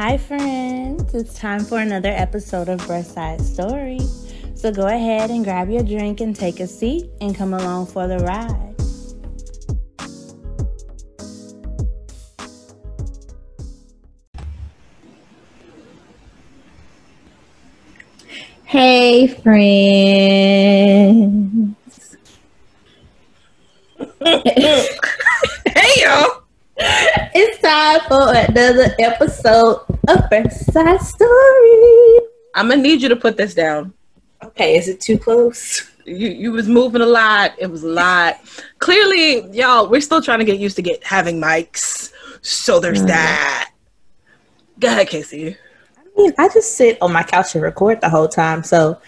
Hi, friends. It's time for another episode of Breast Side Story. So go ahead and grab your drink and take a seat and come along for the ride. Hey, friends. hey, y'all. It's time for another episode of Breast Side Story. I'm gonna need you to put this down. Okay, is it too close? You you was moving a lot. It was a lot. Clearly, y'all, we're still trying to get used to get having mics. So there's Mm. that. Go ahead, Casey. I mean, I just sit on my couch and record the whole time. So,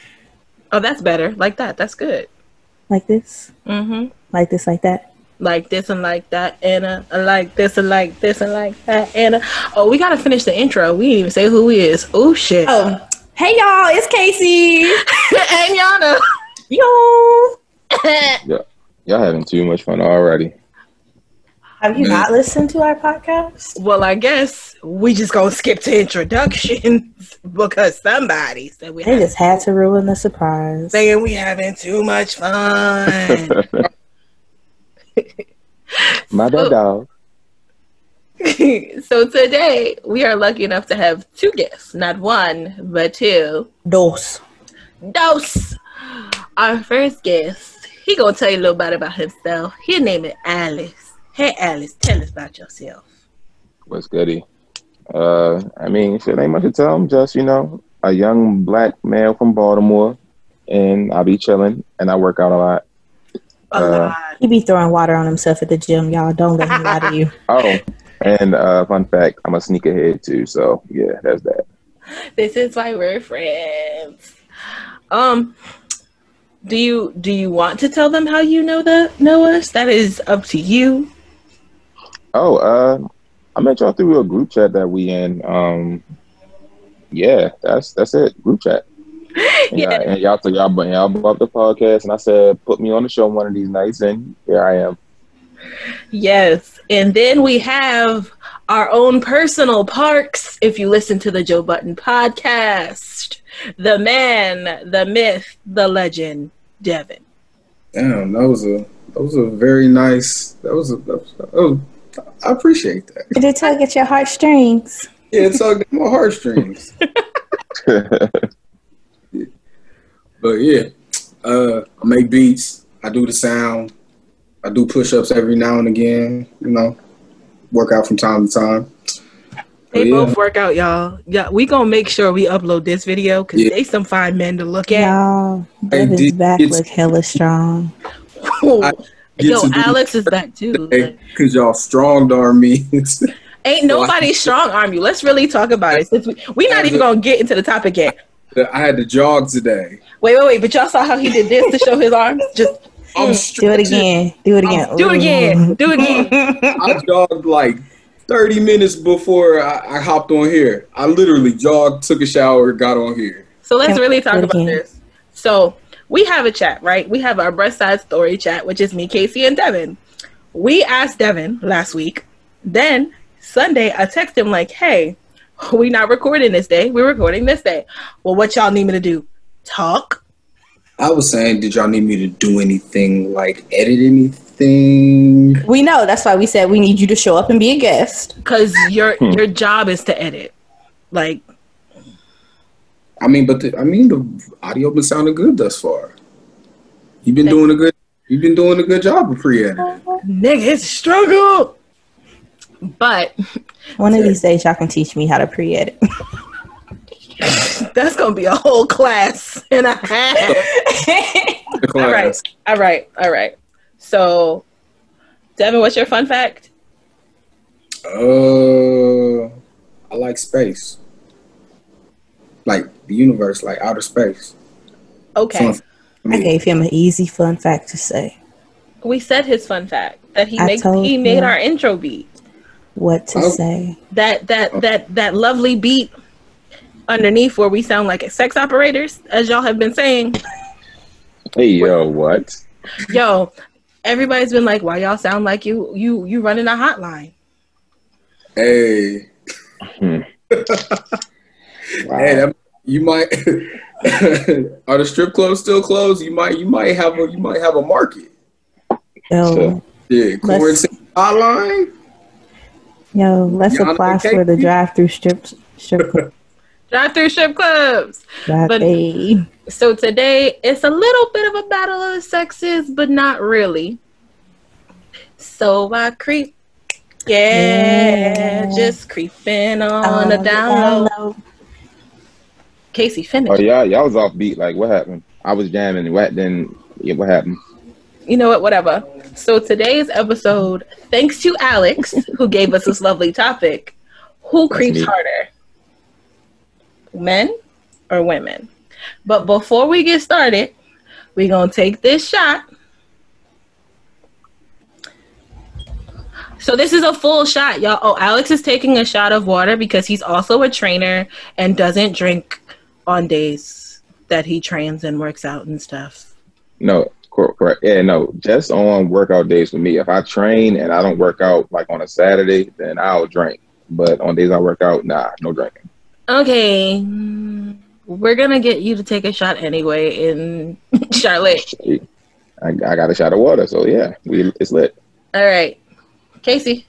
Oh, that's better. Like that. That's good. like this, Mm-hmm. like this, like that. Like this and like that, Anna. And uh, like this and like this and like that, Anna. Uh, oh, we gotta finish the intro. We didn't even say who he is. Oh shit. Oh, hey y'all, it's Casey. and Yana. Yo, yeah, Y'all having too much fun already. have you not listened to our podcast? Well, I guess we just gonna skip to introductions because somebody said we They had just had to ruin the surprise. saying we having too much fun. My bad dog. so today we are lucky enough to have two guests, not one but two. Dos. Dose. Our first guest, he gonna tell you a little bit about himself. His name is Alice. Hey Alice, tell us about yourself. What's goody? Uh, I mean, shit ain't much to tell. I'm just, you know, a young black male from Baltimore, and I be chilling, and I work out a lot. A Uh. He be throwing water on himself at the gym, y'all. Don't let him lie to you. Oh, and uh, fun fact, I'm a sneakerhead too. So yeah, that's that. This is why we're friends. Um, do you do you want to tell them how you know the know us? That is up to you. Oh, uh, I met y'all through a group chat that we in. Um, yeah, that's that's it. Group chat. And, Yeah. y'all, and y'all, so y'all, but y'all brought the podcast, and I said, put me on the show one of these nights, and here I am. Yes, and then we have our own personal parks. If you listen to the Joe Budden podcast, the man, the myth, the legend, Devin. Damn, that was a that was a very nice. That was a. That was, that was, I appreciate that. Did it tug at your heartstrings? Yeah, it tugged at my heartstrings. But yeah, uh, I make beats. I do the sound. I do push-ups every now and again. You know, work out from time to time. They yeah, both work out, y'all. Yeah, we gonna make sure we upload this video because Yeah. they some fine men to look at. Y'all, Hey, Devin's did- back it's- look hella strong. Yo, Alex is back too. because y'all strong arm me. Ain't nobody strong arm you. Let's really talk about it. Since we we not even gonna get into the topic yet. I had to jog today. Wait, wait, wait. But y'all saw how he did this to show his arms? Just I'm hmm. Do it again. Do it again. do it again. Do it again. I jogged like 30 minutes before I, I hopped on here. I literally jogged, took a shower, got on here. So let's really talk about this. So we have a chat, right? We have our breast side story chat, which is me, Casey, and Devin. We asked Devin last week. Then Sunday, I texted him like, "Hey, we not recording this day. We're recording this day. Well, what y'all need me to do? Talk? I was saying, did y'all need me to do anything, like edit anything? We know. That's why we said we need you to show up and be a guest. Because your Hmm. your job is to edit. Like, I mean, but the, I mean, the audio been sounding good thus far. You've been doing a good. You've been doing a good job of pre-edit. nigga, it's a struggle. But One of these days, y'all can teach me how to pre-edit. that's gonna be a whole class and a half. The all right, all right, all right. So, Devin, what's your fun fact? Uh, I like space, like the universe, like outer space. Okay. Fun for I gave him an easy fun fact to say. We said his fun fact that he I makes he made him. our intro beat. What to Oh. say? That that that that lovely beat underneath where we sound like sex operators, as y'all have been saying. Hey yo, what? Yo, everybody's been like, "Why y'all sound like you you you running a hotline?" Hey, Hmm. Wow. Hey, that, you might are the strip clubs still closed? You might you might have a you might have a market. Yo, Sure. Yeah, quarantine hotline. Yo, let's Y'all apply for the drive-through strip strip club. Drive through strip clubs. Drive- But- hey. So today it's a little bit of a battle of the sexes, but not really. So I creep. Yeah, Yeah. just creeping on On the the down low. down low. Casey, Oh yeah, y'all was off beat. Like what happened? I was jamming. What then? Yeah, what happened? You know what? Whatever. So today's episode, thanks to Alex, who gave us this lovely topic. Who That's creeps me. harder? Men or women? But before we get started, we're going to take this shot. So this is a full shot, y'all. Oh, Alex is taking a shot of water because he's also a trainer and doesn't drink on days that he trains and works out and stuff. No, correct. Yeah, no, just on workout days for me. If I train and I don't work out like on a Saturday, then I'll drink. But on days I work out, nah, no drinking. Okay, mm, we're gonna get you to take a shot anyway in Charlotte. I, I got a shot of water, so yeah, we it's lit. All right, Casey.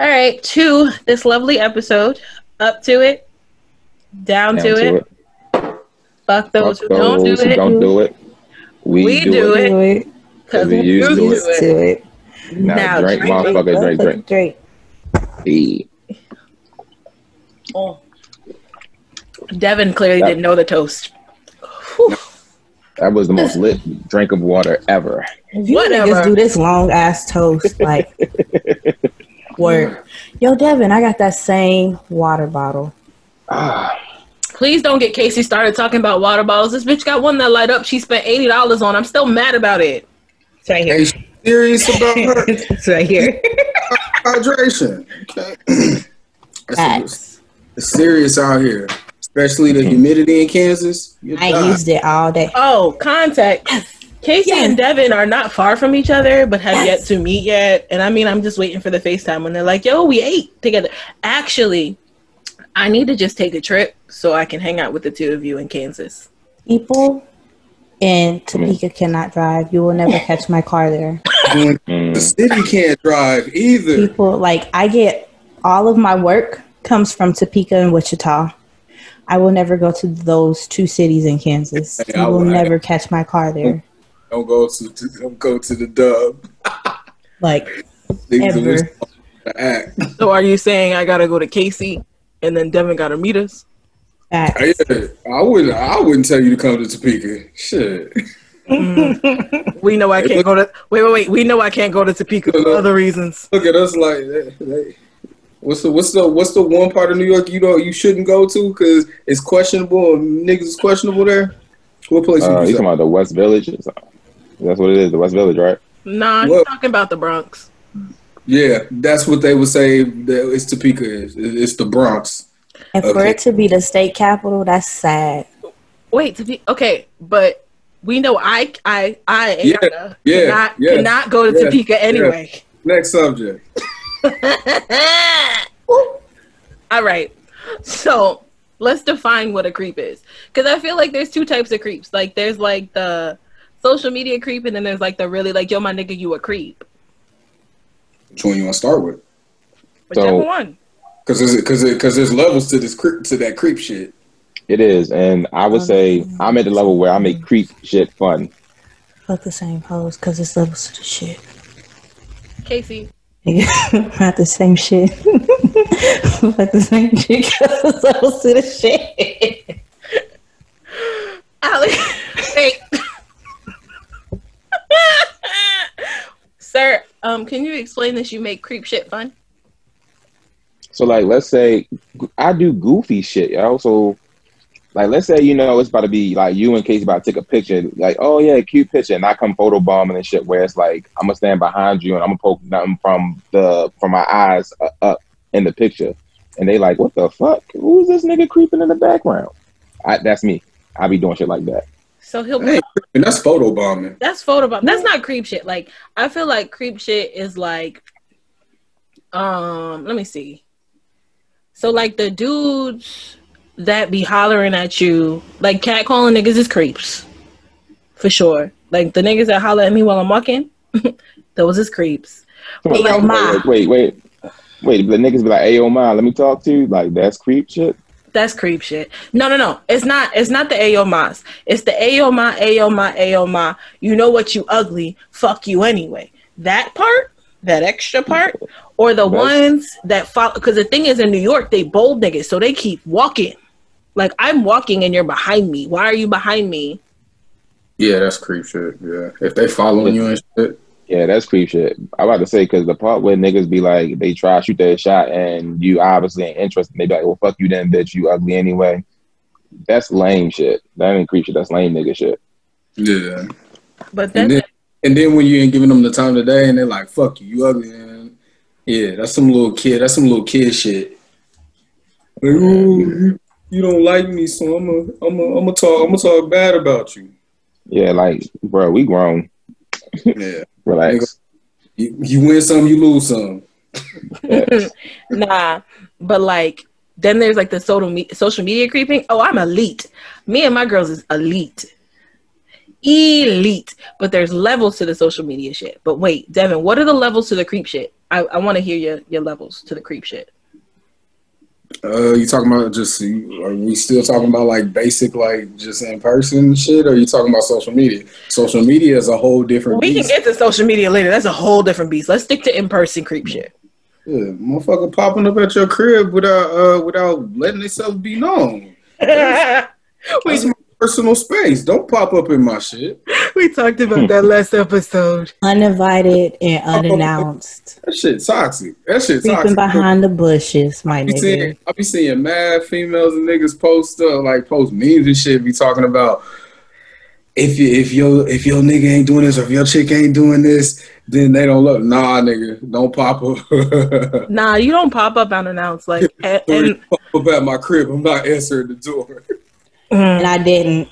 All right, to this lovely episode. Up to it, down, Down to, to it. Fuck those Fuck who don't do who it. don't do it. We, We do, do it. it. Cause We we used used to to it. To it. Now, drink, motherfucker, drink, drink. Drink. Hey. Oh. Devin clearly That- didn't know the toast. Whew. That was the most lit drink of water ever. If you Whatever. niggas do this long ass toast, like word. Yo, Devin, I got that same water bottle. Ah, Please don't get Casey started talking about water bottles. This bitch got one that light up. She spent eighty dollars on. I'm still mad about it. It's right Hey, she serious about her it's right here. hydration. Okay. That's Facts. it's serious out here, especially the humidity in Kansas. You I die. used it all day. Oh, context. Casey Yes. and Devin are not far from each other, but have Yes. yet to meet yet. And I mean, I'm just waiting for the FaceTime when they're like, yo, we ate together. Actually, I need to just take a trip so I can hang out with the two of you in Kansas. People in Topeka cannot drive. You will never catch my car there. The mm, city can't drive either. People like I get all of my work comes from Topeka and Wichita. I will never go to those two cities in Kansas. Hey, You I will would- never catch my car there. Don't go to, to don't go to the dub. Like ever. are the act. So are you saying I gotta go to Casey and then Devin gotta meet us? Facts. Yeah, I wouldn't. I wouldn't tell you to come to Topeka. Shit. We know I can't go to wait, wait, wait. We know I can't go to Topeka for other reasons. Look at us like. they- they- What's the what's the what's the one part of New York you don't you shouldn't go to because it's questionable and niggas is questionable there? What place? uh, would you you talking about the West Village? That's what it is, the West Village, right? Nah, What? I'm talking about the Bronx. Yeah, that's what they would say. That it's Topeka is. It's the Bronx. And for Okay. it to be the state capital, that's sad. Wait, to be okay, but we know I I I Yeah, Anna, yeah, cannot yeah, cannot go to yeah, Topeka anyway. Next subject. All right. So let's define what a creep is. Because I feel like there's two types of creeps. Like there's like the social media creep and then there's like the really like, yo, my nigga, you a creep. Which one you want to start with? Whichever So- one. Because there's because it because there's levels to this creep to that creep shit. It is, and I would say mm-hmm. I'm at the level where I make creep shit fun. Fuck the same hoes because it's levels to the shit. Casey. Not the same shit. Fuck the same shit because it's levels to the shit. Alex. Wait. Sir, um, can you explain this? You make creep shit fun? So like, let's say I do goofy shit, y'all. So like, let's say you know it's about to be like you and Casey about to take a picture, like, oh yeah, cute picture, and I come photo bombing and shit, where it's like I'm gonna stand behind you and I'm gonna poke nothing from the from my eyes up in the picture, and they like, what the fuck? Who's this nigga creeping in the background? I, that's me. I be doing shit like that. So he'll Hey, and that's photo bombing. That's photo bomb. That's not creep shit. Like I feel like creep shit is like, um, let me see. So like the dudes that be hollering at you, like cat calling niggas is creeps. For sure. Like the niggas that holler at me while I'm walking, those is creeps. But Hey, yo, like, ma. Wait, wait, wait. Wait, the niggas be like, "Hey, yo, ma, let me talk to you." Like that's creep shit. That's creep shit. No, no, no. It's not it's not the Ayo Mas. It's the Ayo Ma, Ayo Ma, Ayo Ma. You know what you ugly, fuck you anyway. That part, that extra part, or the ones that follow because the thing is in New York, they bold niggas, so they keep walking. Like I'm walking and you're behind me. Why are you behind me? Yeah, that's creep shit. Yeah, if they following you and shit. Yeah, that's creep shit. I'm about to say because the part where niggas be like, they try to shoot their shot and you obviously ain't interested. They be like, "Well, fuck you then, bitch. You ugly anyway." That's lame shit. That ain't creep shit. That's lame nigga shit. Yeah, But and then then and then when you ain't giving them the time of the day and they're like, "Fuck you, you ugly," man. Yeah, that's some little kid. That's some little kid shit. Like, you, you don't like me, so I'm gonna I'm gonna I'm gonna talk I'm gonna talk bad about you. Yeah, like, bro, we grown. Yeah, Relax. you, you win some, you lose some. nah, but like then there's like the social me- social media creeping. Oh, I'm elite. Me and my girls is elite, elite. But there's levels to the social media shit. But wait, Devin, what are the levels to the creep shit? I, I want to hear your your levels to the creep shit. Uh, you talking about just? Are we still talking about like basic, like just in person shit? Or are you talking about social media? Social media is a whole different. We can get to social media later. That's a whole different beast. Let's stick to in person creep shit. Yeah, motherfucker popping up at your crib without uh without letting itself be known. We, personal space. Don't pop up in my shit. we talked about that last episode. Uninvited and unannounced. That shit toxic. That shit Creeping toxic. behind the bushes, my I be nigga. seeing, I be seeing mad females and niggas post stuff like post memes and shit. Be talking about if you, if your if your nigga ain't doing this or if your chick ain't doing this, then they don't look. Nah, nigga, don't pop up. Nah, you don't pop up unannounced. Like and, and pop up at my crib. I'm not answering the door. Mm, And I didn't.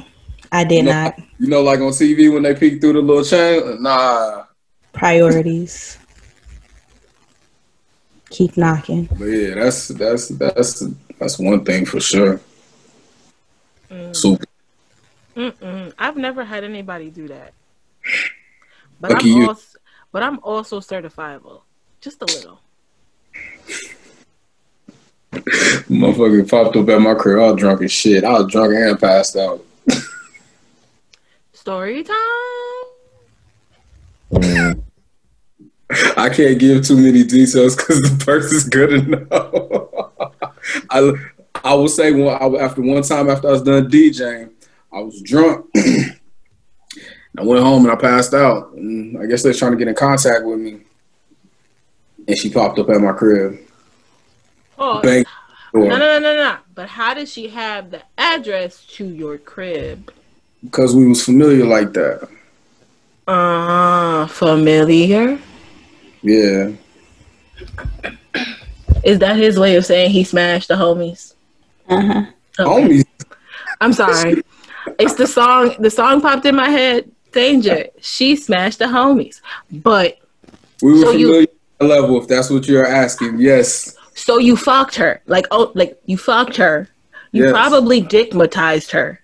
I did No. not. You know, like on TV when they peek through the little chain. Nah, Priorities. Keep knocking. but yeah, that's that's that's that's one thing for sure. mm. Super. Mm-mm. I've never had anybody do that. But Lucky I'm you. also, but I'm also certifiable, just a little. Motherfucker popped up at my crib. I was drunk as shit. I was drunk and passed out. Story time. I can't give too many details because the person's gonna know. I I will say one I, after one time after I was done DJing, I was drunk. I went home and I passed out. And I guess they're trying to get in contact with me, and she popped up at my crib. Oh, Bang. no, no, no, no, no. But how did she have the address to your crib? Because we was familiar like that. Uh, familiar. Yeah. Is that his way of saying he smashed the homies? Uh-huh. Okay. Homies. I'm sorry. it's the song. The song popped in my head. Danger. She smashed the homies. But We were So familiar at level, if that's what you're asking. Yes. So you fucked her. Like oh, like you fucked her. You Yes. probably dickmatized her.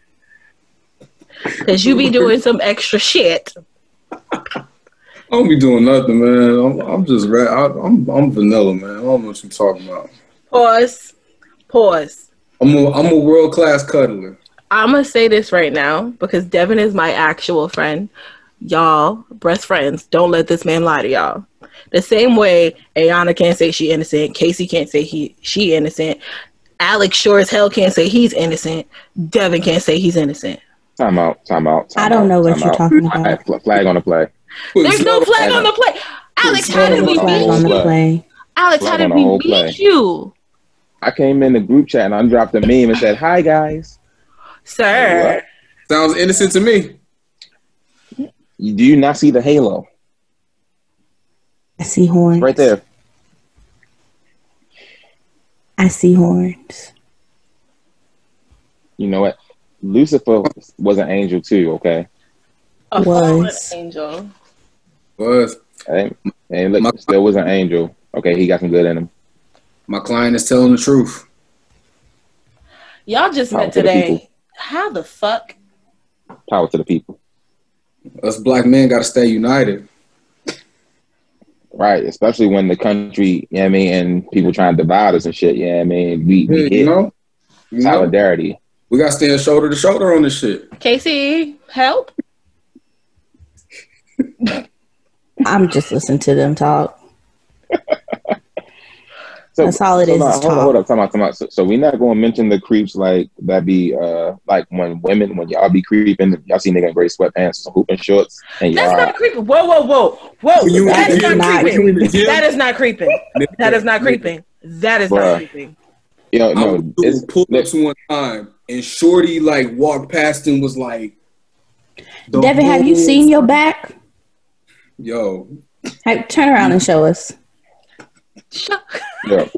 Cause you be doing some extra shit. I don't be doing nothing, man. I'm, I'm just ra- I, I'm I'm vanilla, man. I don't know what you're talking about. Pause. Pause. I'm a I'm a world class cuddler. I'm gonna say this right now because Devin is my actual friend. Y'all, best friends, don't let this man lie to y'all. The same way Ayana can't say she innocent, Casey can't say he she innocent, Alex sure as hell can't say he's innocent, Devin can't say he's innocent. Time out. Time out. Time I don't out, know what you're out. talking about. fl- flag on the play. There's no flag flag on the play. Alex, how did we the beat on the Flag. play. Alex, how did we beat you? I came in the group chat and I dropped a meme and said, "Hi guys." Sir. Sounds innocent to me. Do you not see the halo I see horns. right there? I see horns. You know what? Lucifer was an angel too. Okay, A Was. fallen angel. Was and, and look, My- still was an angel. Okay, he got some good in him. my client is telling the truth. Y'all just Power met to today. people. How the fuck? Power to the people. Us black men got to stay united. Right. Especially when the country, you know what I mean, and people trying to divide us and shit, you know what I mean? We, we you know, you know, solidarity. we got to stand shoulder to shoulder on this shit. Casey, help. I'm just listening to them talk. So, That's all it so is, now, is hold, on, talk. hold up, time out, time out. So, so we're not going to mention the creeps like that be uh like when women when y'all be creeping, y'all see nigga in gray sweatpants, some hooping shorts, and That's y'all not creeping. Whoa, whoa, whoa, whoa. When you that in is the not creeping. when you in the gym, That is not creeping. That is not creeping. That is not creeping. you know, I no, it's doing pull-ups one time, and Shorty like walked past and was like, Devin, have you seen your back? Yo, Hey, turn around and show us. Shut- yeah.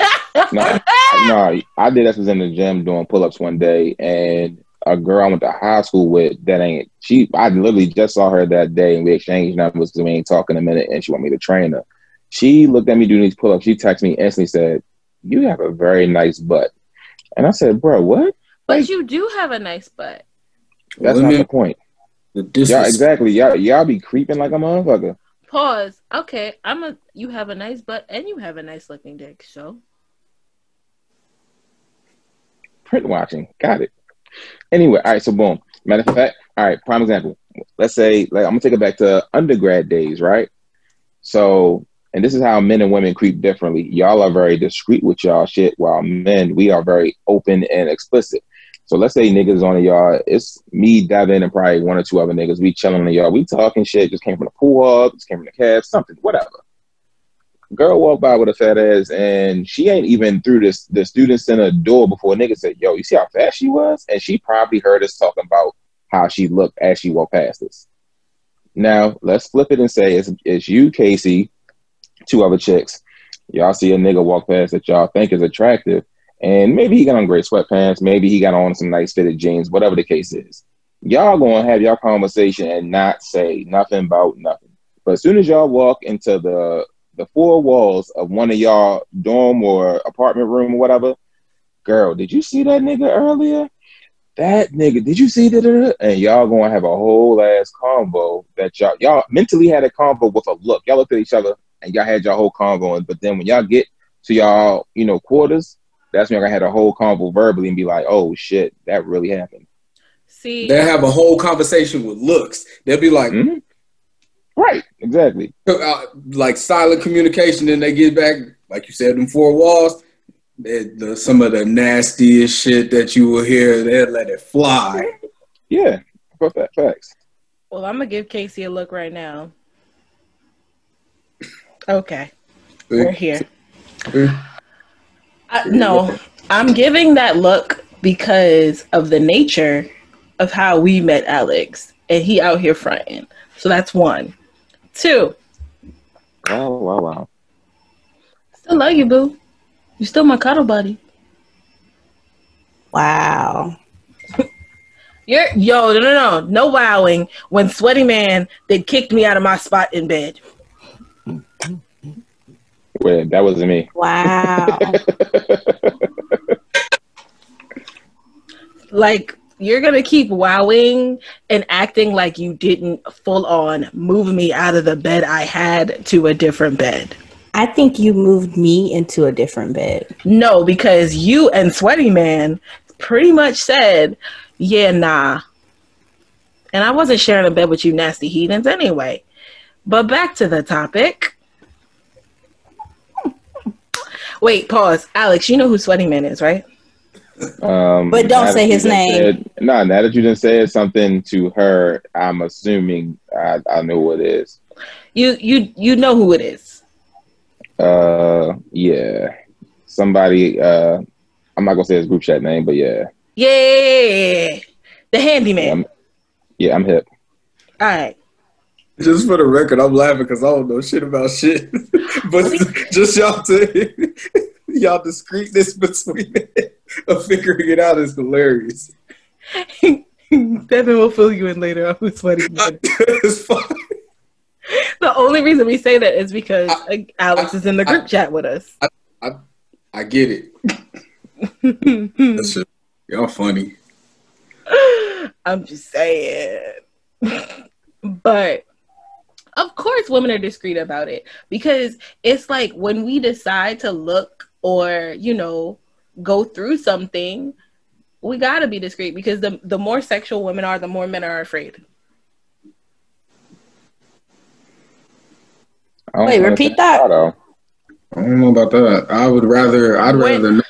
no, no, I did. this was in the gym doing pull ups one day, and a girl I went to high school with that ain't she. I literally just saw her that day, and we exchanged numbers because we ain't talking a minute, and she want me to train her. She looked at me doing these pull ups. She texted me instantly, said, "You have a very nice butt," and I said, "Bro, what? But you do have a nice butt. That's not women, the point." the Y'all exactly. Y'all y'all be creeping like a motherfucker. Pause. Okay, I'm a. You have a nice butt and you have a nice looking dick. So print watching. Got it. Anyway, all right. So boom. Matter of fact, all right. Prime example. Let's say, like, I'm gonna take it back to undergrad days, right? So, and this is how men and women creep differently. Y'all are very discreet with y'all shit, while men we are very open and explicit. So let's say niggas on the yard. It's me, Devin, and probably one or two other niggas. We chilling in the yard. We talking shit. Just came from the pool hall. Just came from the cab. Something, whatever girl walked by with a fat ass and she ain't even through this the student center door before a nigga said, Yo, you see how fat she was? And she probably heard us talking about how she looked as she walked past us. Now let's flip it and say it's it's you, Casey, two other chicks. Y'all see a nigga walk past that y'all think is attractive, and maybe he got on great sweatpants, maybe he got on some nice fitted jeans, whatever the case is. Y'all gonna have your conversation and not say nothing about nothing. But as soon as y'all walk into the the four walls of one of y'all dorm or apartment room or whatever, girl, did you see that nigga earlier? That nigga, did you see that? And y'all gonna have a whole ass convo that y'all y'all mentally had a convo with a look. Y'all looked at each other and y'all had your whole convo, but then when y'all get to y'all, you know, quarters, that's when I had a whole convo verbally and be like, oh shit, that really happened. see, They'll have a whole conversation with looks. They'll be like, Mhm. Right, exactly. uh, like silent communication. Then they get back, like you said, them four walls. They, the, some of the nastiest shit that you will hear, they'll let it fly. Yeah, for fa- facts. well, I'm gonna give Casey a look right now. Okay, we're here. I, no, I'm giving that look because of the nature of how we met Alex, and he out here fronting. So that's one. Two, Wow, wow, wow. still love you, boo. You're still my cuddle buddy. Wow. You're yo, no, no, no, no wowing. When Sweaty Man they kicked me out of my spot in bed. Wait, that wasn't me. Wow. Like you're gonna keep wowing and acting like you didn't full on move me out of the bed I had to a different bed. I think you moved me into a different bed. No, because you and Sweaty Man pretty much said, yeah, nah. And I wasn't sharing a bed with you nasty heathens anyway. But back to the topic. Wait, pause. Alex, you know who Sweaty Man is, right? Um, But don't say his name. Said, no, now that you didn't say something to her, I'm assuming I, I know what it is. You you you know who it is. Uh, yeah, somebody. Uh, I'm not gonna say his group chat name, but yeah, Yeah. The yeah, handyman. I'm, yeah, I'm hip. All right. Just for the record, I'm laughing because I don't know shit about shit. but just y'all to y'all discreetness between it of figuring it out is hilarious. Devin will fill you in later on Sweaty Man. it's fine. The only reason we say that is because uh, Alex is in the group I- chat with us. I get it. That's just, Y'all funny. I'm just saying. but of course, women are discreet about it because it's like when we decide to look or, you know, go through something, we got to be discreet because the, the more sexual women are, the more men are afraid. I don't Wait, repeat say that. though. I don't know about that. I would rather. I'd When- rather know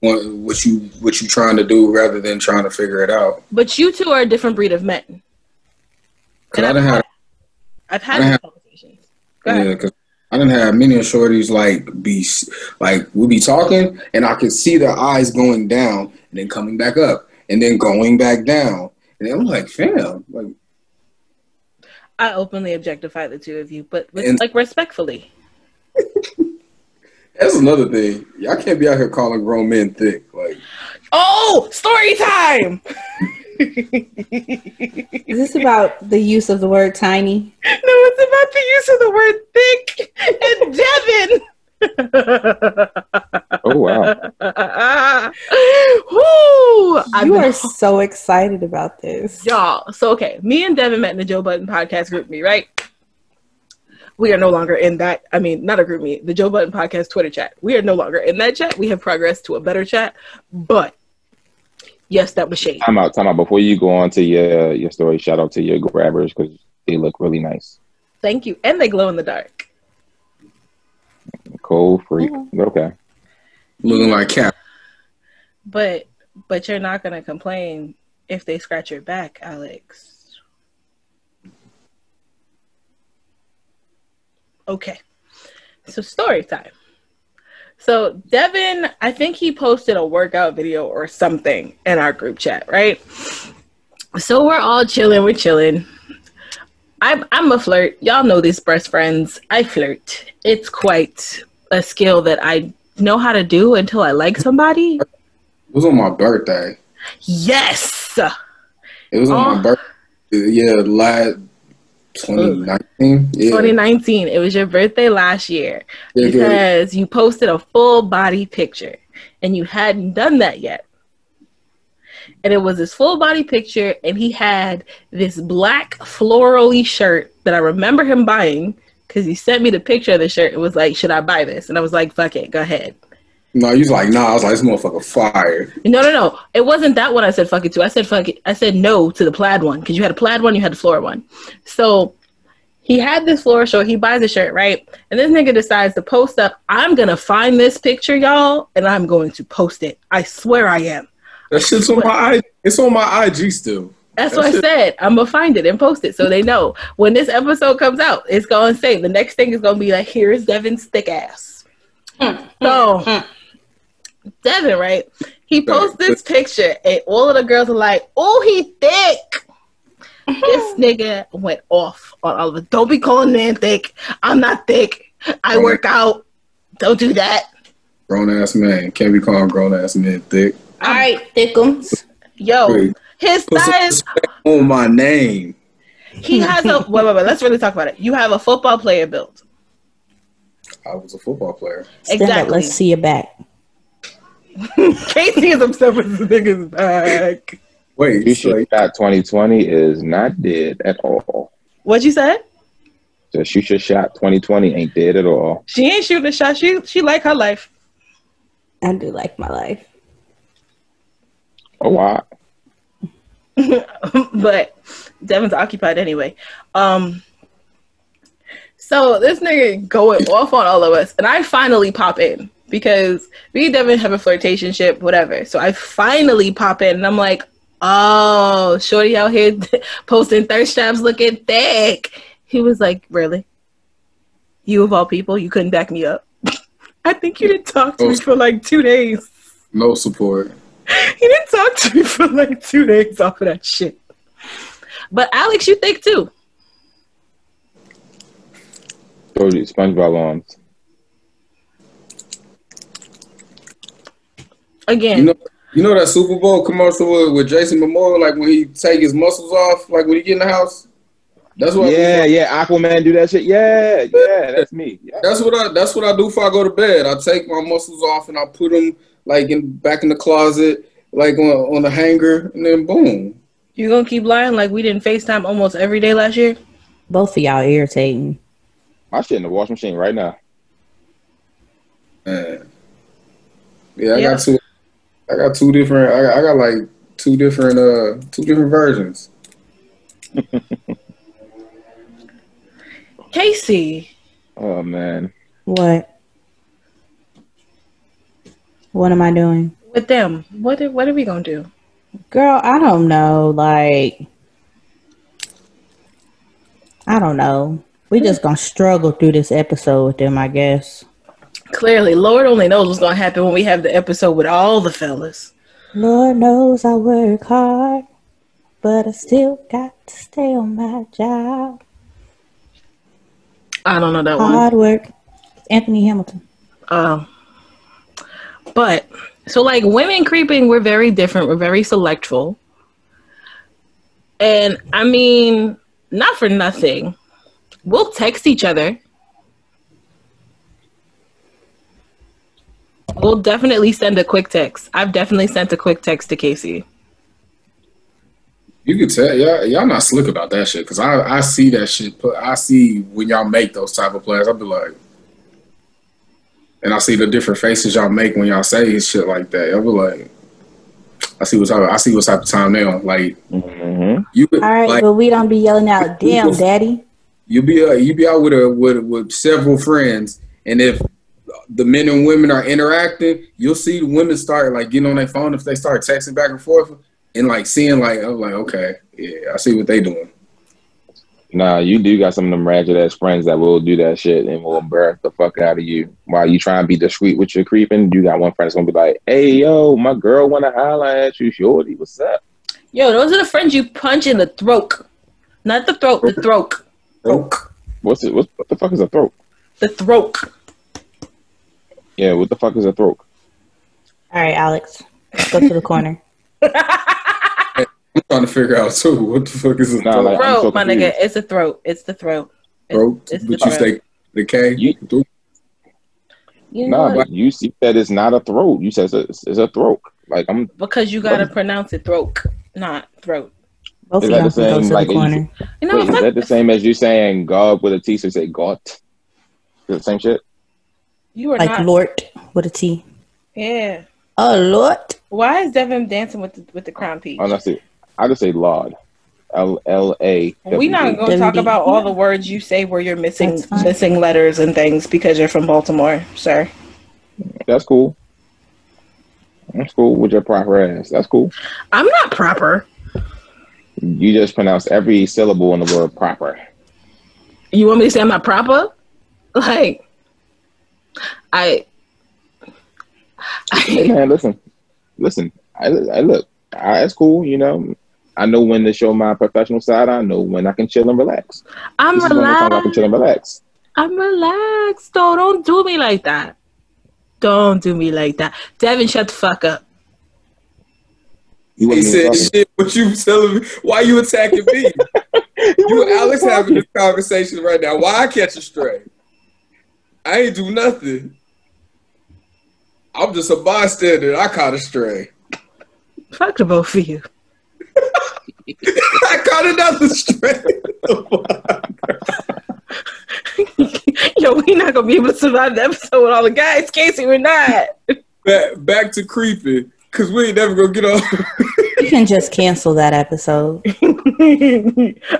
what, what you what you trying to do rather than trying to figure it out. But you two are a different breed of men. Cause And I didn't have I've had these have- conversations. Yeah, cause I didn't have many of shorties like be like we be talking and I could see their eyes going down and then coming back up and then going back down and I'm like, fam, like I openly objectify the two of you, but with, And- like respectfully. that's another thing. Y'all can't be out here calling grown men thick. Like Oh, story time! Is this about the use of the word tiny? No, it's about the use of the word thick and Devin. Oh wow. Woo! You been- are so excited about this. y'all. So okay, me and Devin met in the Joe Budden podcast GroupMe, right? We are no longer in that. I mean, not a GroupMe, the Joe Budden podcast Twitter chat. We are no longer in that chat. We have progressed to a better chat, but yes, that was shade. Time out, time out. Before you go on to your your story, shout out to your grabbers because they look really nice. Thank you, and they glow in the dark. Cold freak. Mm-hmm. Okay. looking like cap. But but you're not gonna complain if they scratch your back, Alex. Okay. So story time. So Devin, I think he posted a workout video or something in our group chat, right? So we're all chilling, we're chilling. I'm I'm a flirt. Y'all know these best friends. I flirt. It's quite a skill that I know how to do until I like somebody. It was on my birthday. Yes. It was on Oh. my birthday. Yeah, last 2019. Yeah. 2019. It was your birthday last year Yeah, yeah. because you posted a full body picture and you hadn't done that yet. And it was this full body picture, and he had this black florally shirt that I remember him buying because he sent me the picture of the shirt. It was like, Should I buy this? And I was like, Fuck it, go ahead. No, you was like, nah. I was like, this motherfucker fire. No, no, no. It wasn't that one I said fuck it to. I said fuck it. I said no to the plaid one because you had a plaid one, you had the floor one. So he had this floor shirt. He buys a shirt, right? And this nigga decides to post up. I'm gonna find this picture, y'all, and I'm going to post it. I swear I am. That shit's on my IG. It's on my IG still. That's That what I said. I'm gonna find it and post it so they know when this episode comes out. It's gonna say the next thing is gonna be like, "Here's Devin's thick ass." Hmm, hmm, so hmm. Devin, right? He posts this picture, and all of the girls are like, "Oh, he thick." this nigga went off on all of it. Don't be calling man thick. I'm not thick. I work out. Don't do that. Grown ass man. Can't be calling grown ass men thick. All right, thickums. Yo, Wait. his Put some thighs. respect on my name. He has a. Wait, wait, wait. Let's really talk about it. You have a football player built. I was a football player. Stand up. Exactly. Let's see your back. Casey is upset with the nigga's back. Wait, You so, should shot 2020 is not dead at all. What'd you said? So shoot your shot 2020 ain't dead at all. She ain't shooting a shot. She she like her life. I do like my life. Oh wow. but Devin's occupied anyway. Um so this nigga going off on all of us, and I finally pop in because me and Devin have a flirtation ship, whatever. So I finally pop in, and I'm like, "Oh, shorty out here posting thirst traps, looking thick." He was like, "Really? You of all people, you couldn't back me up." I think you didn't talk to me oh. for like two days. no support. He didn't talk to me for like two days off of that shit. But Alex, you think too? Told you, SpongeBob arms. Again, You know, you know that Super Bowl commercial with, with Jason Momoa, like when he take his muscles off, like when he get in the house. That's what. Yeah, yeah. Aquaman do that shit. Yeah, yeah. That's me. Yeah. That's what I. That's what I do before I go to bed. I take my muscles off and I put them like in back in the closet. like on, on the hanger, and then boom. You gonna keep lying like we didn't FaceTime almost every day last year? Both of y'all irritating. My shit in the washing machine right now. Man. Yeah, I Yeah. got two. I got two different. I got, I got like two different. Uh, two different versions. Casey, Oh man. What? What am I doing? with them, what are, what are we gonna do? Girl, I don't know. Like, I don't know. We just gonna struggle through this episode with them, I guess. Clearly, Lord only knows what's gonna happen when we have the episode with all the fellas. Lord knows I work hard, but I still got to stay on my job. I don't know that one. Hard work. Anthony Hamilton. Um, but so like women creeping, we're very different. We're very selectful, and I mean, not for nothing, we'll text each other. We'll definitely send a quick text. I've definitely sent a quick text to Casey. You can tell y'all, y'all not slick about that shit because I, I see that shit. Put I see when y'all make those type of plays. I'll be like, and I see the different faces y'all make when y'all say shit like that. I'll be like, I see what type. Of, I see what type of time they on. Like hmm you, All right, like but we don't be yelling out, damn, daddy. you be uh, you be out with a with with several friends, and if the men and women are interacting, you'll see the women start like getting on their phone if they start texting back and forth, and like seeing like I'm like okay, yeah, I see what they doing. Nah, you do got some of them ratchet ass friends that will do that shit and will embarrass the fuck out of you while you try and be discreet with your creeping. You got one friend that's gonna be like, "Hey, yo, my girl wanna holler at you, shorty. What's up?" Yo, those are the friends you punch in the throat, not the throat, the throat, Broke. What's it? What's, what the fuck is a throat? the throat. Yeah, what the fuck is a throat? All right, Alex, go to the corner. I'm trying to figure out too. What the fuck is a Nah, throat? like- I'm Throat, so my nigga. It's a throat. It's the throat. It's, throat? it's the But you throat. say the K? You- Throat? You know Nah, but you see that it's not a throat. You said it's, it's a throat. Like I'm. Because you gotta pronounce it throat, not throat. Both Is of that the same, to like, the is- You know, Wait, is that the same as you saying God with a T? So you say God. Is it the same shit? You are Like not. Lort with a T. Yeah. Oh, Lord. Why is Devin dancing with the, with the crown piece? Oh, that's it. I just say Lord. L L A. We're not gonna talk about all the words you say where you're missing missing letters and things because you're from Baltimore, sir. That's cool. That's cool with your proper ass. That's cool. I'm not proper. You just pronounce every syllable in the word proper. You want me to say I'm not proper? Like, I. Hey I man, listen, listen. I, I look. I, it's cool. You know, I know when to show my professional side. I know when I can chill and relax. I'm This is one of I can chill and relax. I'm relaxed, though. Don't do me like that. Don't do me like that. Devin, shut the fuck up. He He said shit, what you telling me? Why you attacking me? you and Alex having this conversation right now. Why I catch a stray? I ain't do nothing. I'm just a bystander. I caught a stray. Fuck the both of you. I caught another stray. Yo, we not gonna be able to survive the episode with all the guys. Casey, we're not. back, back to creeping. Cause we ain't never gonna get off. You can just cancel that episode.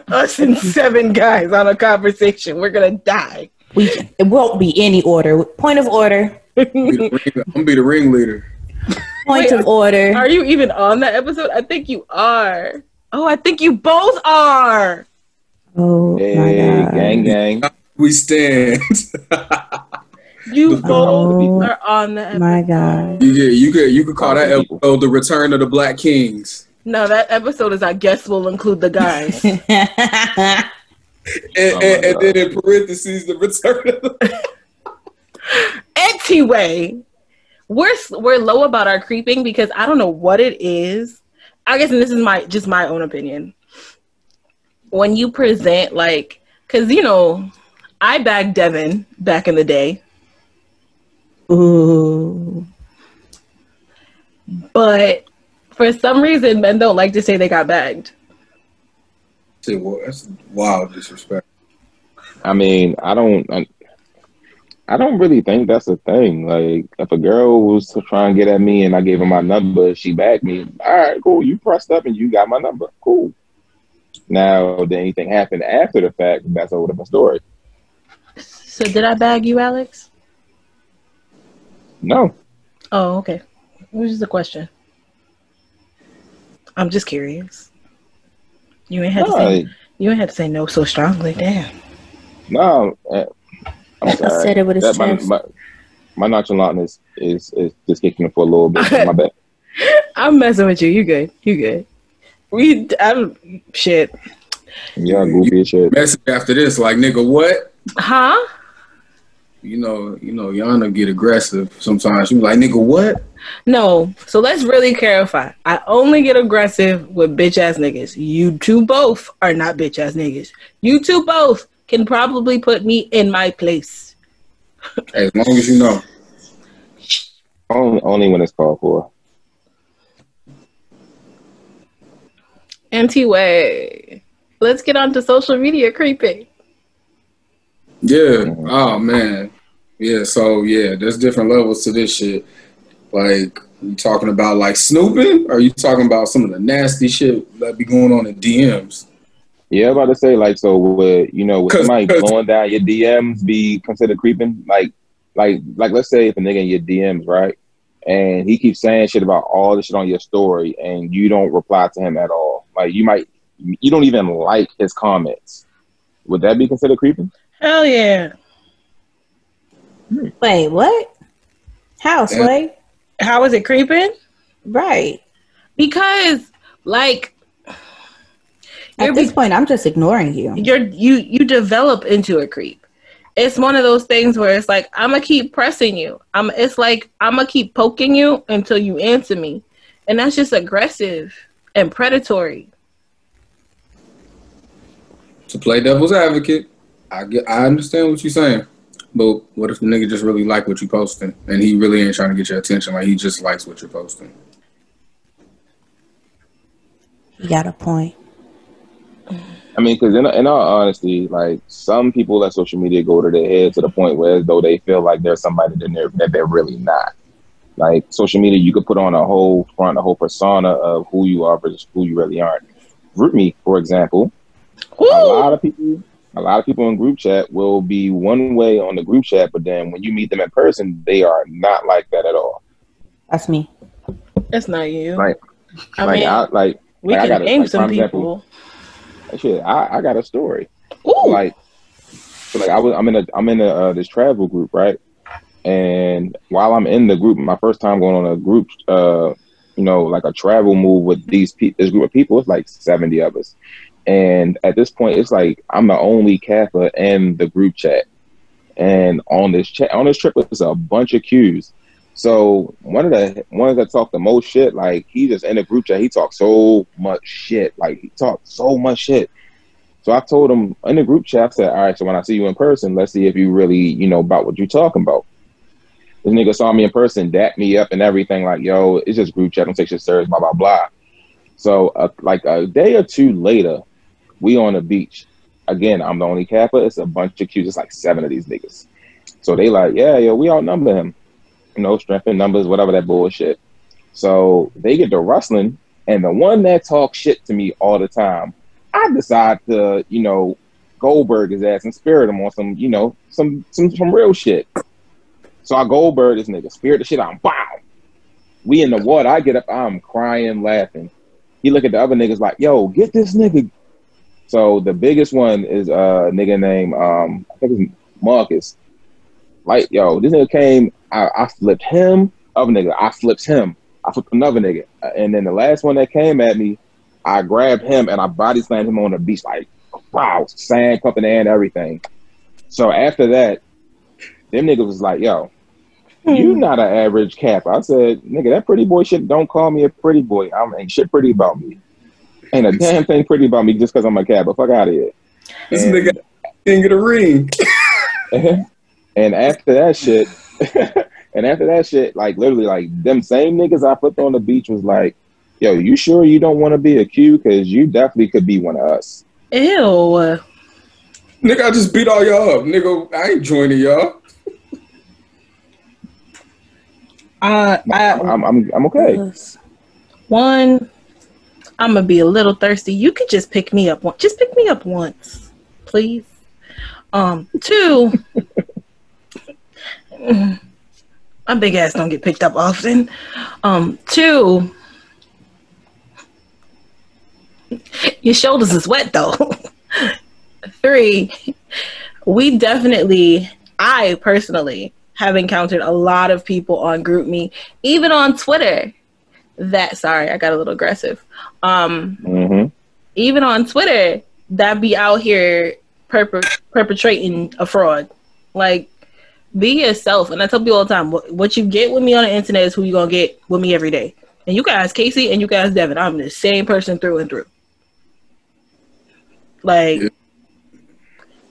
Us and seven guys on a conversation. We're gonna die. We it won't be any order. Point of order. I'm gonna be the ringleader. Point Wait, of order. Are you even on that episode? I think you are. Oh, I think you both are. oh Hey, my god. gang, gang. We stand. You both Oh, are on the episode. my God. you get you could you could call that episode the return of the Black Kings. No, that episode is I guess will include the guys. And, Oh and, and then in parentheses, the return of the anyway, we're we're low about our creeping because I don't know what it is. I guess, and this is my just my own opinion. When you present like, because you know, I bagged Devin back in the day, Ooh. but For some reason, men don't like to say they got bagged. Say, well, that's wild disrespect. I mean, I don't. I, I don't really think that's a thing. Like, if a girl was to try and get at me and I gave her my number, she backed me. All right, cool. You pressed up and you got my number. Cool. Now, did anything happen after the fact? That's a whole different story. So did I bag you, Alex? No. Oh, okay. What is the question? I'm just curious. You ain't had No, to say you ain't had to say no so strongly. Damn. no. uh, I'm I said it with his That- my, chest. my, my nonchalantness is, is just kicking it for a little bit. My bad. I'm messing with you. You good? You good? We I'm shit. Y'all goofy as shit. Message after this, like nigga, what? Huh? You know, you know, Yana get aggressive sometimes. She be like, nigga, what? No. So let's really clarify. I only get aggressive with bitch ass niggas. You two both are not bitch ass niggas. You two both can probably put me in my place. As long as you know. Only, only when it's called for. Anti-way. Let's get on to social media creeping. Yeah. Oh man. Yeah. So yeah, there's different levels to this shit. Like, you talking about like snooping? Or are you talking about some of the nasty shit that be going on in DMs? Yeah, I'm about to say like so. Would you know? Would 'Cause- somebody 'cause- blowing down your DMs be considered creeping? Like, like, like, let's say if a nigga in your DMs, right, and he keeps saying shit about all the shit on your story, and you don't reply to him at all. Like, you might, you don't even like his comments. Would that be considered creeping? Hell yeah. Wait, what? How, Sway? How is it creeping? Right. Because like At you're, this point, I'm just ignoring you. you're you you develop into a creep. It's one of those things where it's like I'm gonna keep pressing you. I'm. It's like I'm gonna keep poking you until you answer me, and that's just aggressive and predatory. To play devil's advocate, I get I understand what you're saying. But what if the nigga just really like what you posting and he really ain't trying to get your attention? Like he just likes what you're posting. You got a point. I mean, because in, in all honesty, like some people let social media go to their head to the point where as though they feel like there's somebody that they're, that they're really not. Like social media, you could put on a whole front, a whole persona of who you are versus who you really aren't. Root me, for example, a lot of people, a lot of people in group chat will be one way on the group chat, but then when you meet them in person, they are not like that at all. That's me. That's not you. Like, I like, mean, I, like, we like, I can got it. name Like, some for example, people. shit, I, I got a story. Ooh, like so like I was I'm in a I'm in a uh, this travel group right and while I'm in the group my first time going on a group uh you know like a travel move with these pe- this group of people it's like 70 of us and at this point it's like I'm the only Kappa in the group chat and on this chat on this trip it's a bunch of Qs so one of the ones that talk the most shit like he just in the group chat he talked so much shit like he talked so much shit so I told him in the group chat, I said, all right, so when I see you in person, let's see if you really, you know, about what you're talking about. This nigga saw me in person, dapped me up and everything, like, yo, it's just group chat, don't take shit serious, blah, blah, blah. So, uh, like a day or two later, we on the beach. Again, I'm the only Kappa. It's a bunch of Qs. It's like seven of these niggas. So they like, yeah, yo, we outnumber him. Know, strength in numbers, whatever that bullshit. So they get to rustling, and the one that talks shit to me all the time, I decide to, you know, Goldberg his ass and spirit him on some, you know, some some some real shit. So I Goldberg this nigga, spirit the shit out, wow. We in the water. I get up, I'm crying, laughing. He look at the other niggas like, yo, get this nigga. So the biggest one is a nigga named um, I think it's Marcus. Like, yo, this nigga came, I, I flipped him, other nigga, I flipped him, I flipped another nigga. And then the last one that came at me, I grabbed him and I body slammed him on the beach, like, wow, sand pumping and everything. So after that, them niggas was like, yo, you not an average cap. I said, nigga, that pretty boy shit, don't call me a pretty boy. I'm ain't shit pretty about me. Ain't a damn thing pretty about me just because I'm a cap, but fuck out of here. This And- nigga didn't get a ring. and after that shit, and after that shit, like literally, like them same niggas I put on the beach was like, Yo, you sure you don't want to be a Q? Because you definitely could be one of us. Ew. Nigga, I just beat all y'all up. Nigga, I ain't joining y'all. Uh, I, I'm, I'm, I'm okay. one, I'm gonna be a little thirsty. You could just pick me up. One, just pick me up once, please. Um, two. my big ass don't get picked up often. Um, two. Your shoulders is wet though. Three. We definitely, I personally have encountered a lot of people on GroupMe, even on Twitter. That sorry, I got a little aggressive. Um, hmm even on Twitter, that be out here perp- perpetrating a fraud. Like, be yourself. And I tell people all the time, what, what you get with me on the internet is who you gonna get with me every day. And you guys, Casey, and you guys, Devin, I'm the same person through and through. Like, Yeah.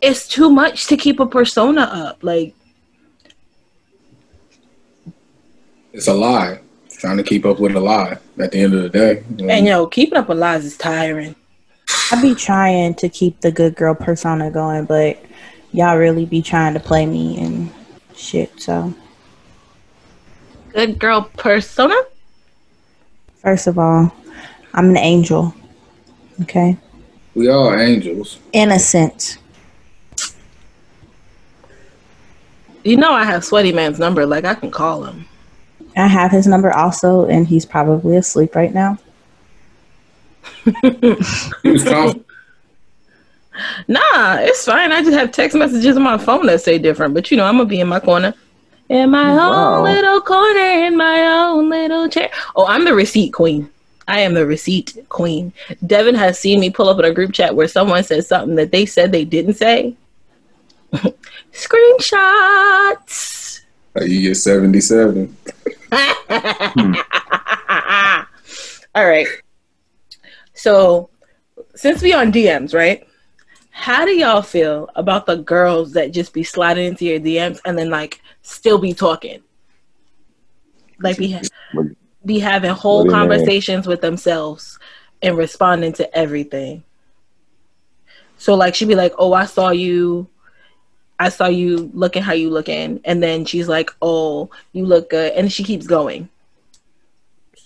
it's too much to keep a persona up. Like, It's a lie. Trying to keep up with a lie at the end of the day. and yo, keeping up with lies is tiring. I be trying to keep the good girl persona going, but y'all really be trying to play me and shit. So, Good girl persona. first of all, I'm an angel. Okay? we all angels. Innocent. You know I have Sweaty Man's number. Like I can call him. I have his number also, and he's probably asleep right now. He was. Nah, it's fine. I just have text messages on my phone that say different. But you know, I'm gonna be in my corner. In my Wow. own little corner, in my own little chair. Oh, I'm the receipt queen. I am the receipt queen. Devin has seen me pull up in a group chat where someone said something that they said they didn't say. Screenshots. you get 77. Hmm. All right. So, since we on DMs, right? How do y'all feel about the girls that just be sliding into your DMs and then like still be talking? Like be be having whole you mean? conversations with themselves and responding to everything. So like she'd be like, "Oh, I saw you I saw you looking how you looking." And then she's like, "Oh, you look good." And she keeps going.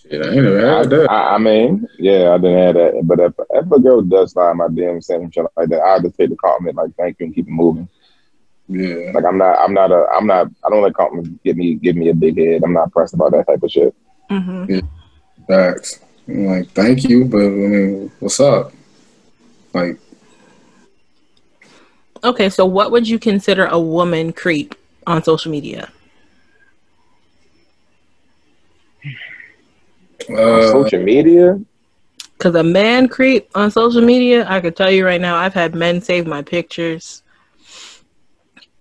Shit, I ain't I, had that. I, I mean, yeah, I didn't have that. But if, if a girl does find my DM saying shit like that, I'll just take the compliment like thank you and keep it moving. Yeah. Like I'm not, I'm not a, I'm not, I don't let compliments give me, give me a big head. I'm not pressed about that type of shit. Mm-hmm. Facts. I'm like, thank you, but I mean, what's up? Like, Okay, so what would you consider a woman creep on social media? On uh, social media, Because a man creep on social media, I could tell you right now, I've had men save my pictures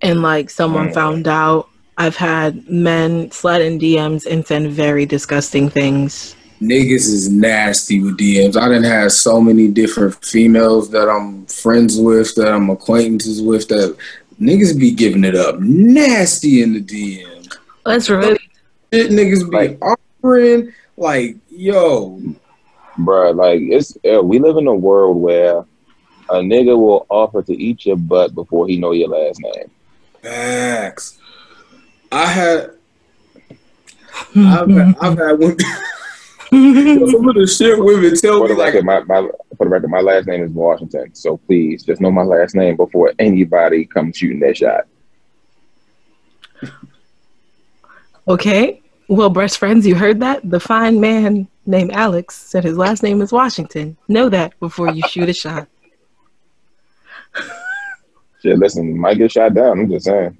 and like someone Mm. found out. I've had men slide in DMs and send very disgusting things. Niggas is nasty with DMs. I didn't have so many different females that I'm friends with, that I'm acquaintances with, that niggas be giving it up nasty in the DM. That's really Shit niggas be Like- offering, like, yo, bruh, like it's, uh, we live in a world where a nigga will offer to eat your butt before he know your last name. facts. I had, I've had, I've had one. Some of the shit women tell For me the like, record, my, my for the record, my last name is Washington. So please, just know my last name before anybody comes shooting that shot. okay. Well, breast friends, you heard that? The fine man named Alex said his last name is Washington. Know that before you shoot a shot. Shit, listen, you might get shot down. I'm just saying.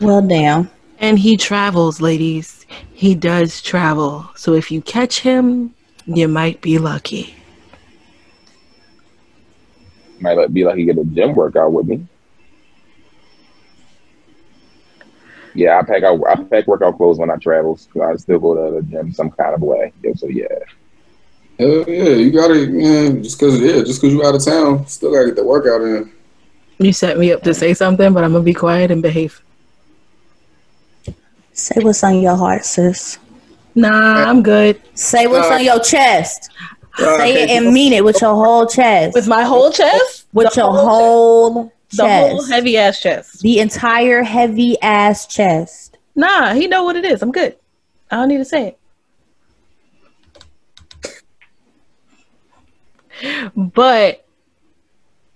Well, damn. And he travels, ladies. He does travel. So if you catch him, you might be lucky. Might be like he get a gym workout with me. Yeah, I pack out. I pack workout clothes when I travel. 'cause I still go to the gym some kind of way. Yeah, so yeah, hell yeah, you gotta, man, just cause, yeah, just cause you out of town, still gotta get the workout in. You set me up to say something, but I'm gonna be quiet and behave. Say what's on your heart, sis. Nah, I'm good. Say what's Uh, on your chest. Uh, Say it and mean it with your whole chest. With my whole chest? with The your whole whole chest. The whole heavy ass chest. the entire heavy ass chest. Nah, he know what it is. I'm good. I don't need to say it. But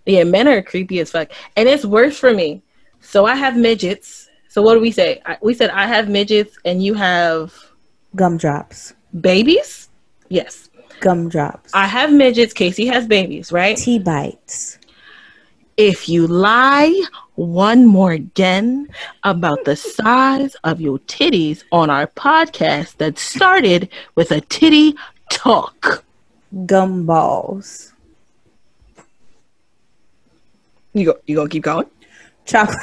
yeah, men are creepy as fuck, and it's worse for me. So I have midgets. So what do we say? I, we said I have midgets, and you have Gumdrops. babies. Yes, Gumdrops. I have midgets. Casey has babies, right? T bites. If you lie one more again about the size of your titties on our podcast that started with a titty talk, Gumballs. you go. You gonna keep going? Chocolate.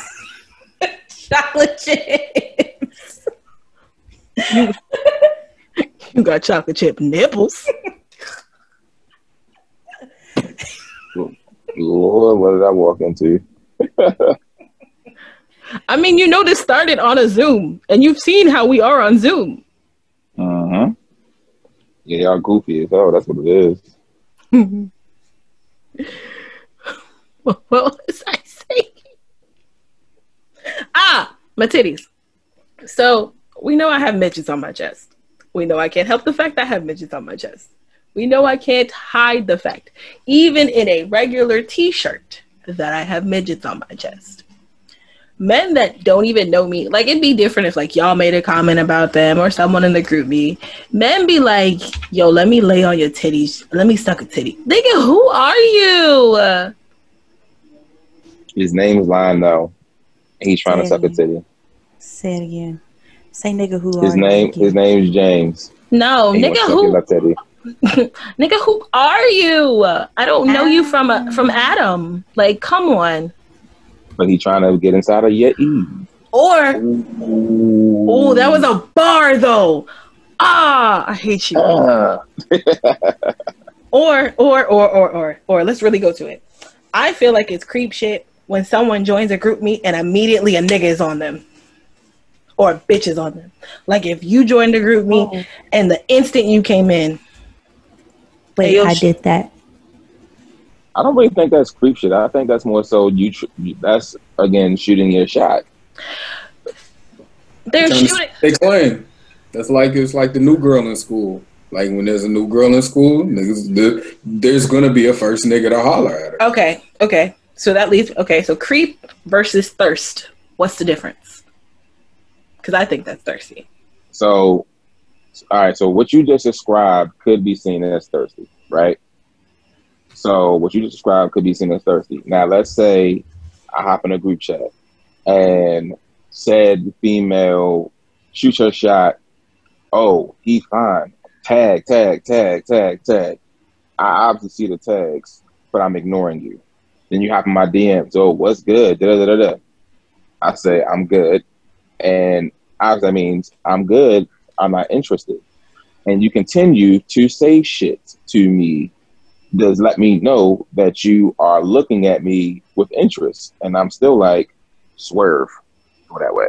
Chocolate chips. You got chocolate chip nipples. Lord, what did I walk into? I mean, you know, this started on a Zoom, and you've seen how we are on Zoom. Uh-huh. Yeah, y'all goofy as hell. That's what it is. What was I saying? Ah, my titties. So we know I have midgets on my chest. We know I can't help the fact I have midgets on my chest. We know I can't hide the fact, even in a regular t shirt, that I have midgets on my chest. Men that don't even know me, like it'd be different if like y'all made a comment about them or someone in the GroupMe. Men be like, yo, let me lay on your titties. Let me suck a titty. Nigga, who are you? His name is Lionel. And He's trying to suck a Dang. titty. Say it again. Say nigga who His are you name, again. his name is James. No, nigga, wants to suck who, titty. nigga, who are you? I don't know you from a, from Adam. Like, come on. But he trying to get inside of your Eve. Or, oh, that was a bar though. Ah, I hate you. Ah. Or, or, or, or, or, or. Let's really go to it. I feel like it's creep shit when someone joins a GroupMe and immediately a nigga is on them. Or a bitch is on them. Like if you joined a GroupMe Oh. and the instant you came in, Wait, Hey, I sh- did that. I don't really think that's creep shit. I think that's more so you. Tr- that's again shooting your shot. they're shooting. They claim that's like it's like the new girl in school. Like when there's a new girl in school, niggas, there's gonna be a first nigga to holler at her. Okay, okay. So that leaves okay. So creep versus thirst. What's the difference? Because I think that's thirsty. So, all right. So what you just described could be seen as thirsty, right? So what you just described could be seen as thirsty. Now let's say I hop in a group chat and said female shoots her shot. Oh, he fine. Tag, tag, tag, tag, tag. I obviously see the tags, but I'm ignoring you. Then you hop in my DMs. Oh, what's good? Da, da, da, da. I say I'm good, and obviously that means I'm good. I'm not interested. And you continue to say shit to me does let me know that you are looking at me with interest. And I'm still like, swerve. Go that way.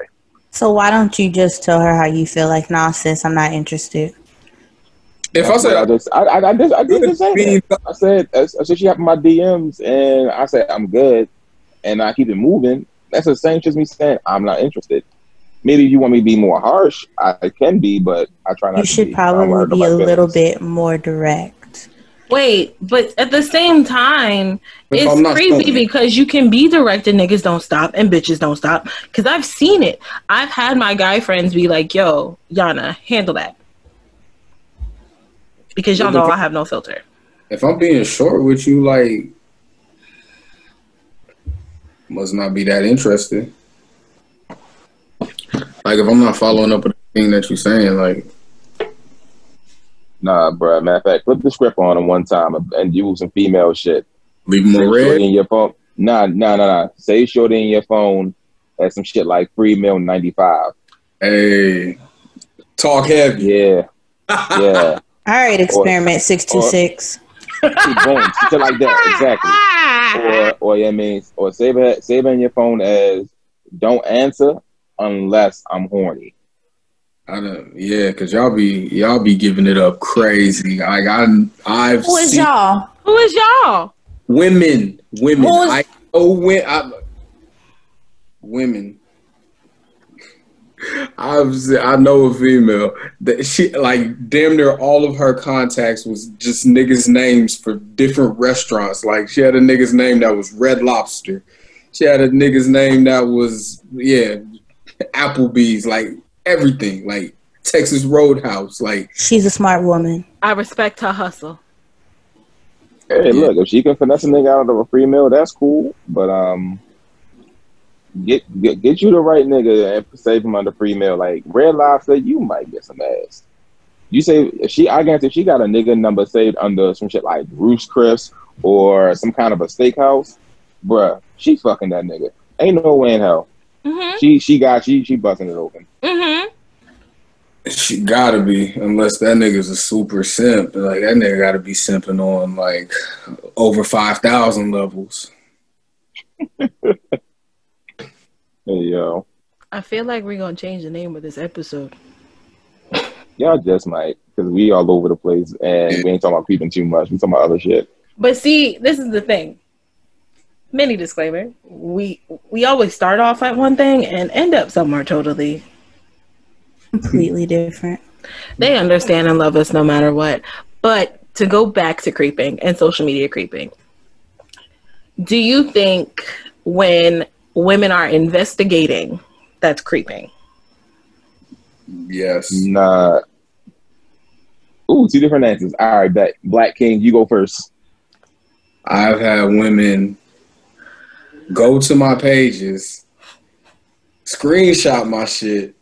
So why don't you just tell her how you feel? Like, nah, sis, I'm not interested. If I I said just, I, I, I just, I did just say Being- that. I said, uh, I said she happened my DMs, and I said I'm good, and I keep it moving. That's the same as me saying I'm not interested. Maybe you want me to be more harsh. I can be, but I try not You to should be. Probably be a nobody's little bit more direct. Wait, but at the same time, If it's I'm creepy showing- because you can be direct and niggas don't stop and bitches don't stop. Because I've seen it. I've had my guy friends be like, "Yo, Yana, handle that," because y'all know I have no filter. if I'm being short with you, like must not be that interested. Like if I'm not following up with the thing that you're saying, like Nah, bruh. Matter of fact, flip the script on him one time and do some female shit. leave them Say on red. in your phone. Nah, nah, nah, nah. Say shorty in your phone as some shit like free meal ninety five. Hey, talk heavy. Yeah, yeah. All right, experiment six two six. Boom, shit like that. Exactly. Or, or yeah, I mean, or save it, save it in your phone as don't answer unless I'm horny. I don't. Yeah, cause y'all be y'all be giving it up crazy. Like I, I've Who is seen y'all? Who is y'all? women, women. Who is- I oh, know when I, women. I've I know a female that she like damn near all of her contacts was just niggas names for different restaurants. Like she had a nigga's name that was Red Lobster. She had a nigga's name that was yeah, Applebee's. Like everything. Like Texas Roadhouse. Like She's a smart woman. I respect her hustle. Hey, look, if she can finesse a nigga out of a free meal, that's cool. But um, get get get you the right nigga and save him under free meal. Like Red Lobster, you might get some ass. You say if she, I guarantee if she got a nigga number saved under some shit like Ruth's Chris or some kind of a steakhouse, bruh, she fucking that nigga. Ain't no way in hell. Mm-hmm. She she got she she busting it open. Mm-hmm. She gotta be, unless that nigga's a super simp. Like that nigga gotta be simping on like over five thousand levels. Hey yo, I feel like we're gonna change the name of this episode. y'all just might because we all over the place and we ain't talking about creeping too much. We talking about other shit. But see, this is the thing. Mini disclaimer: we we always start off at one thing and end up somewhere totally. Completely different. They understand and love us no matter what. But to go back to creeping and social media creeping, do you think when women are investigating, that's creeping? Yes. Nah. Ooh, two different answers. All right, bet. Black King, you go first. I've had women go to my pages, screenshot my shit,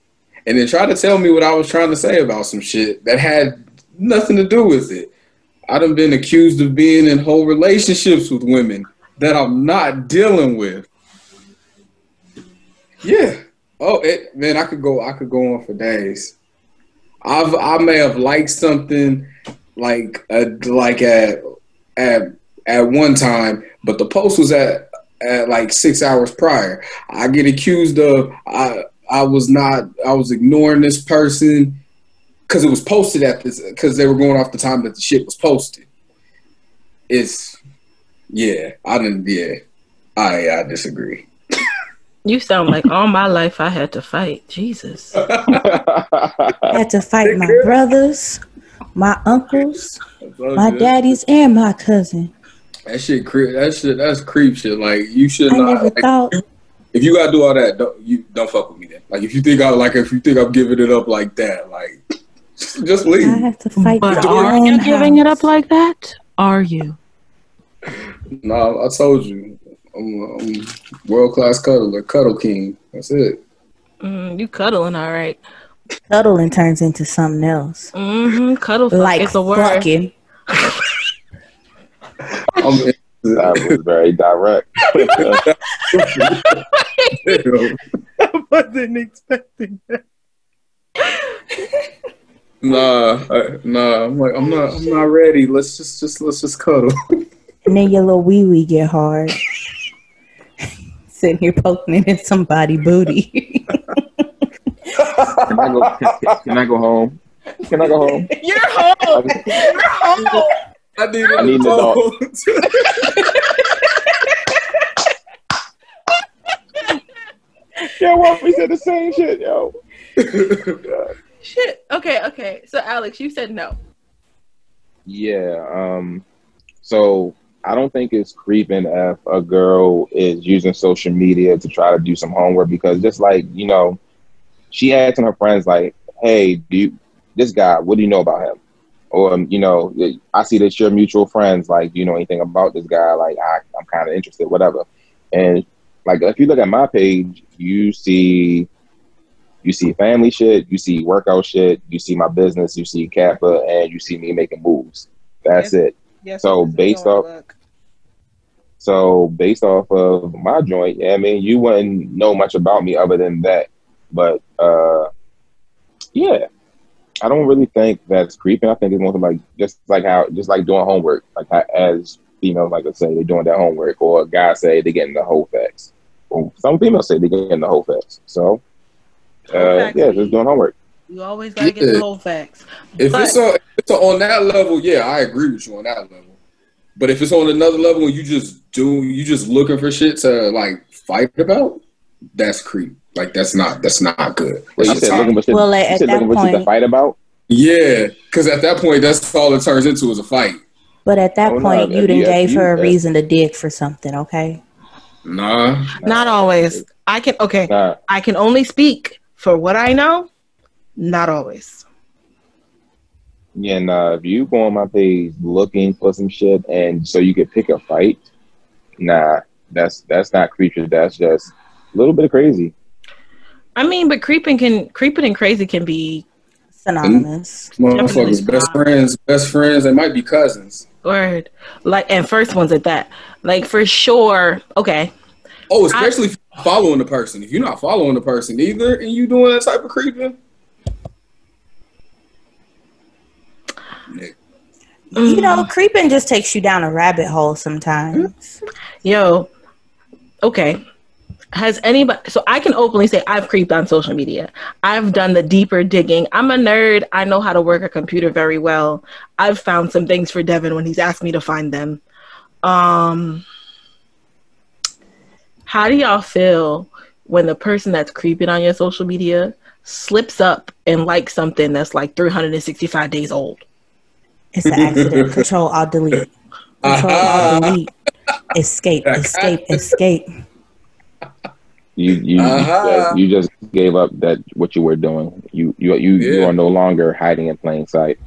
and then try to tell me what I was trying to say about some shit that had nothing to do with it. I done been accused of being in whole relationships with women that I'm not dealing with. Yeah. Oh, it, man, I could go. I could go on for days. I've I may have liked something like uh, like at at at one time, but the post was at at like six hours prior. I get accused of I I was not I was ignoring this person because it was posted at this because they were going off the time that the shit was posted. It's yeah, I didn't yeah, I I disagree. You sound like all my life I had to fight. Jesus. I had to fight my brothers, my uncles, my daddies, and my cousin. That shit creep. That shit. That's creep shit. Like you should I not. never like, thought if you gotta do all that, don't you don't fuck with me then. Like if you think I like if you think I'm giving it up like that, like just I leave. I have to fight But my are own you giving it up like that? Are you? No, I told you, I'm, I'm world class cuddler, cuddle king. That's it. Mm, you cuddling, all right. Cuddling turns into something else, Mm-hmm. Cuddle like is the word. fucking. I'm in- that was very direct. I wasn't expecting that. nah, I, nah. I'm like I'm not. I'm not ready. Let's just just let's just cuddle. And then your little wee wee get hard. Sitting here poking it in somebody booty. can, I go, can, can I go home? Can I go home? You're home. You're home. I need. I need an adult. Yo, what we said the same shit, yo. Shit. Okay. Okay. So Alex, you said no. Yeah. Um. So I don't think it's creeping if a girl is using social media to try to do some homework because just like you know, she asking her friends like, "Hey, do you, this guy? What do you know about him?" Or um, you know, I see that you're mutual friends. Like, do you know anything about this guy? Like, I, I'm kind of interested, whatever. And like, if you look at my page, you see you see family shit, you see workout shit, you see my business, you see Kappa, and you see me making moves. That's it. Yes. So based off, so based off of my joint, yeah, I mean, you wouldn't know much about me other than that. But uh, yeah, I don't really think that's creeping. I think it's more like just like how, just like doing homework, like how, as females like to say they're doing their homework, or guys say they're getting the whole facts. Or some females say they're getting the whole facts. So uh, facts yeah, just doing homework. You always gotta get Yeah. the whole facts. If But- it's on if it's on that level, yeah, I agree with you on that level. But if it's on another level and you just do you just looking for shit to like fight about, that's creep. Like that's not that's not good. Well, you said not- looking for shit, Well, at- you at said that looking for shit to fight about. yeah, because at that point, that's all it turns into is a fight. But at that Oh, no, point, you if done you- if gave her a if- reason to dig for something, okay? Nah, Not always. I can okay. Nah, I can only speak for what I know. Not always. Yeah, uh, nah. If you go on my page looking for some shit, and so you could pick a fight, nah, that's that's not creature. That's just a little bit of crazy. I mean, but creeping can creeping and crazy can be Synonymous. Mm-hmm. motherfuckers, best friends, best friends. They might be cousins. word like and first ones at that. Like for sure. Okay. Oh, especially if you're following the person. If you're not following the person either, and you doing that type of creeping, You know, creeping just takes you down a rabbit hole sometimes. Yo. Okay. Has anybody so I can openly say I've creeped on social media. I've done the deeper digging. I'm a nerd. I know how to work a computer very well. I've found some things for Devin when he's asked me to find them. Um how do y'all feel when the person that's creeping on your social media slips up and likes something that's like 365 days old? It's an accident. Control Alt Delete. Control Alt Delete. Escape. Escape. Escape. You you Uh-huh. you, just, you just gave up that what you were doing. You you you, you are no longer hiding in plain sight.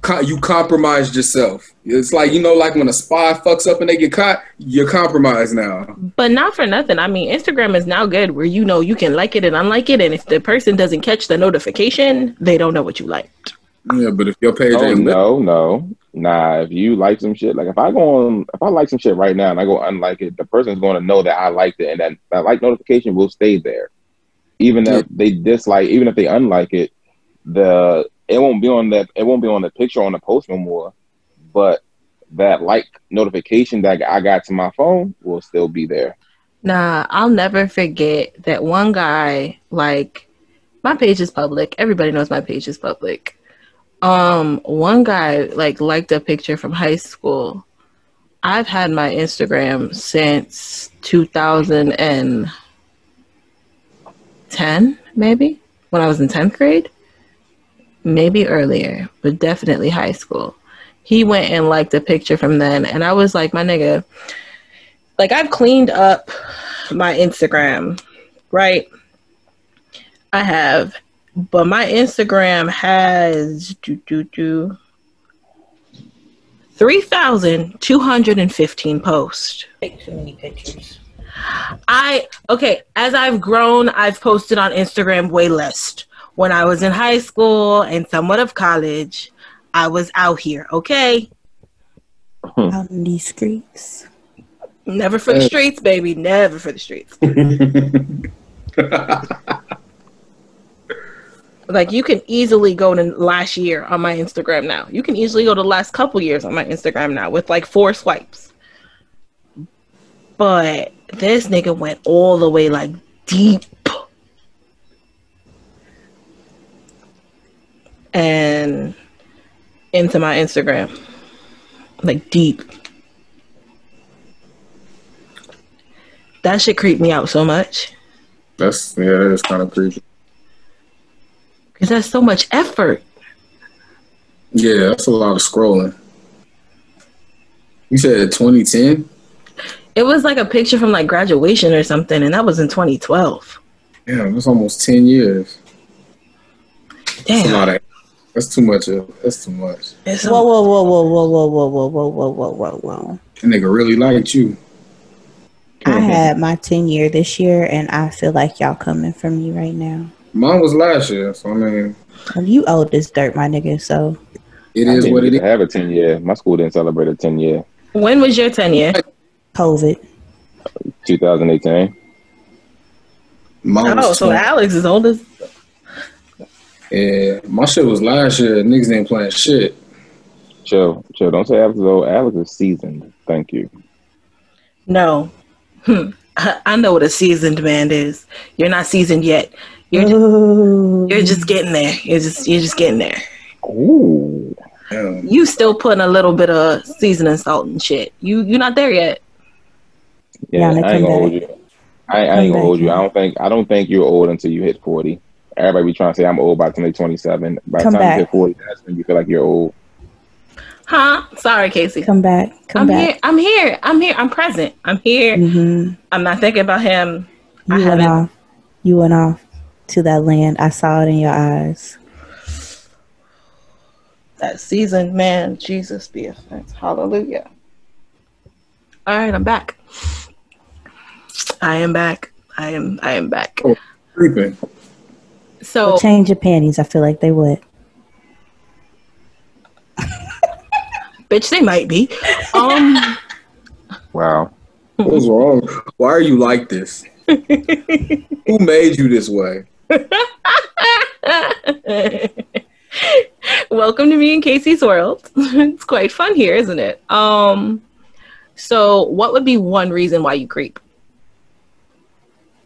Co- you compromised yourself. It's like you know, like when a spy fucks up and they get caught, you're compromised now. But not for nothing. I mean, Instagram is now good where you know you can like it and unlike it. And if the person doesn't catch the notification, they don't know what you liked. Yeah, but if your page Oh ain't lit, no no nah. If you like some shit, like if I go on, if I like some shit right now and I go unlike it, the person's going to know that I liked it, and that that like notification will stay there, even if they dislike, even if they unlike it, the it won't be on that it won't be on the picture on the post no more, but that like notification that I got to my phone will still be there. Nah, I'll never forget that one guy, like, my page is public. Everybody knows my page is public. Um, one guy like liked a picture from high school. I've had my Instagram since 2010, maybe when I was in 10th grade, maybe earlier, but definitely high school. He went and liked a picture from then, and I was like, my nigga, like I've cleaned up my Instagram, right? I have, but my Instagram has do do do three thousand two hundred and fifteen posts. Take too many pictures. I okay, as I've grown, I've posted on Instagram way less. When I was in high school and somewhat of college, I was out here, okay? Hmm. Out in these streets. Never for the streets, baby. Never for the streets. Like you can easily go to last year on my Instagram now. You can easily go to the last couple years on my Instagram now with like four swipes. But this nigga went all the way like deep. And into my Instagram. Like deep. That shit creeped me out so much. That's yeah, that is kind of creepy. Because that's so much effort. Yeah, that's a lot of scrolling. You said 2010? It was like a picture from like graduation or something, and that was in 2012. Yeah, that's almost 10 years. That's a Damn. lot of. That's too much. Of, that's too much. It's Whoa, whoa, whoa, whoa, whoa, whoa, whoa, whoa, whoa, whoa, whoa, whoa, whoa. That nigga really liked you. I had my 10 year this year, and I feel like y'all coming for me right now. Mine was last year, so I mean, Well, you old as dirt, my nigga, so It is I didn't what it even is. Have a ten year. My school didn't celebrate a ten year. when was your 10 year? COVID. 2018. Mine Oh, was so 20 Alex is old as. Yeah, my shit was last year. Niggas ain't playing shit. Chill, chill. Don't say Alex is old. Alex is seasoned. Thank you. No. Hmm. I I know what a seasoned man is. You're not seasoned yet. You're just, You're just getting there. You're just you're just getting there. Ooh. Yeah. You still putting a little bit of seasoning salt and shit. You you're not there yet. Yeah, Yana, I ain't gonna hold you. I, I ain't gonna hold you. I don't think I don't think you're old until you hit forty. Everybody be trying to say I'm old by the time they're 27. By the Come time back. you hit 40, that's when you feel like you're old. Huh? Sorry, Casey. Come back. Come I'm back. here. I'm here. I'm here. I'm present. I'm here. hmm I'm not thinking about him. I You went haven't. off. You went off to that land. I saw it in your eyes. That seasoned man, Jesus be a thanks. Hallelujah. All right, I'm back. I am back. I am. I am back. Creeping. So But change your panties. I feel like they would. bitch, they might be. Um, Wow. What's wrong? Why are you like this? Who made you this way? welcome to me and Casey's world. it's quite fun here, isn't it? Um, so what would be one reason why you creep?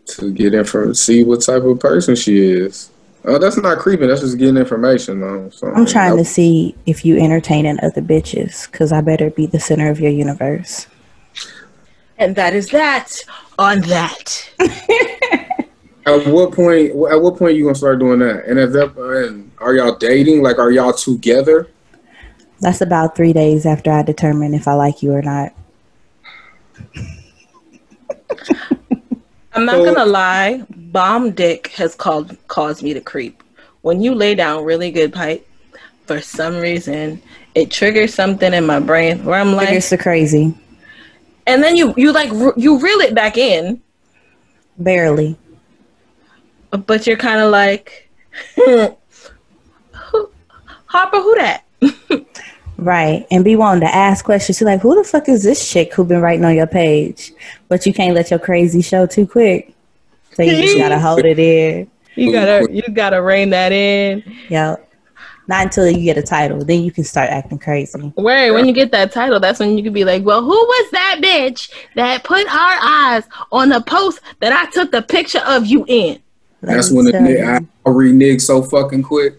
To get info, see what type of person she is. Oh, that's not creeping. That's just getting information, though. So, I'm trying to see if you entertaining other bitches, cause I better be the center of your universe. And that is that on that. At what point? At what point you gonna start doing that? And at that, and are y'all dating? Like, are y'all together? That's about three days after I determine if I like you or not. I'm not So- gonna lie, bomb dick has called caused me to creep. When you lay down really good pipe, for some reason, it triggers something in my brain where I'm like, It's the crazy. and then you you like you reel it back in, Barely. But you're kind of like, who, Harper, who that? Right. And be wanting to ask questions. You're like, who the fuck is this chick who been writing on your page? But you can't let your crazy show too quick. So you just gotta hold it in. You gotta you gotta rein that in. Yo. Not until you get a title. Then you can start acting crazy. Where when you get that title, that's when you can be like, well, who was that bitch that put her eyes on the post that I took the picture of you in? That's when the. I, I renege so fucking quick.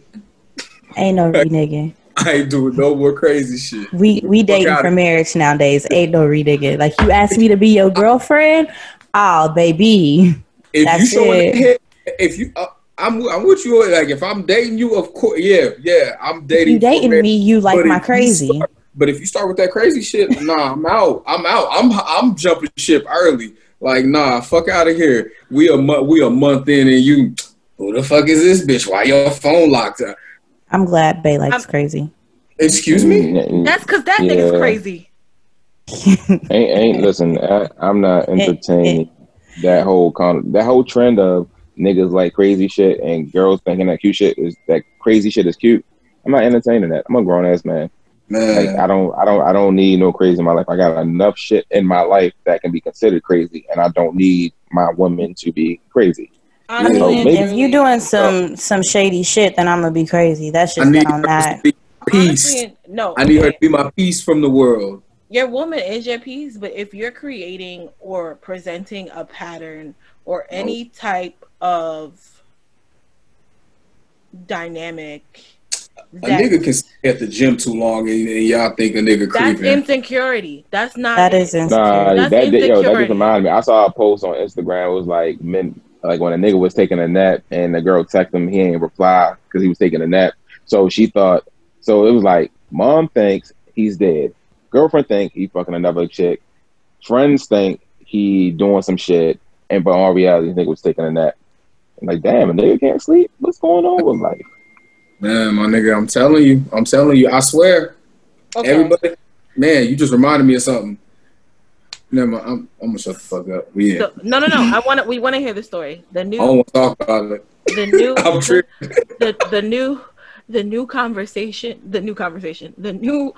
Ain't no reneging. I ain't doing no more crazy shit. We we dating for marriage nowadays. Ain't no reneging. Like you asked me to be your girlfriend. Oh baby. If That's you showing it. head, if you, uh, I'm, I'm with you. Like if I'm dating you, of course, yeah, yeah, I'm dating. you dating me, you like But my crazy. start- But if you start with that crazy shit, nah, I'm out. I'm out. I'm I'm jumping ship early. Like nah, fuck out of here. We a month we a month in and you who the fuck is this bitch? Why your phone locked up? I'm glad Bay likes I'm- crazy. Excuse me? Mm, That's because that nigga's crazy. ain't, ain't listen. I, I'm not entertaining that whole con that whole trend of niggas like crazy shit and girls thinking that cute shit is that crazy shit is cute. I'm not entertaining that. I'm a grown ass man. Like I don't, I don't, I don't need no crazy in my life. I got enough shit in my life that can be considered crazy, and I don't need my woman to be crazy. I Honestly, mean, maybe- if you doing some some shady shit, then I'm gonna be crazy. That's just need I'm her not. peace. honestly, no. I need her to be my peace from the world. your woman is your piece, but if you're creating or presenting a pattern or any type of dynamic A nigga can stay at the gym too long and, and y'all think a nigga creeping. that's creeping. insecurity. That's not That it. is insecure. Nah, That's that, that yo, that just reminded me. I saw a post on Instagram. It was like men, like when a nigga was taking a nap and the girl texted him, he ain't reply because he was taking a nap. So she thought. So it was like, mom thinks he's dead. Girlfriend think he fucking another chick. Friends think he doing some shit, and but in all reality, this nigga was taking a nap. I'm like, damn, a nigga can't sleep. What's going on with life? Man, my nigga, I'm telling you, I'm telling you, I swear, Okay. everybody, man, you just reminded me of something. Never mind, I'm, I'm gonna shut the fuck up. We in. So, no, no, no. I want to. We want to hear the story. The new. I don't new, want to talk about it. the new, I'm the, tripping. the, the new, the new conversation. The new conversation. The new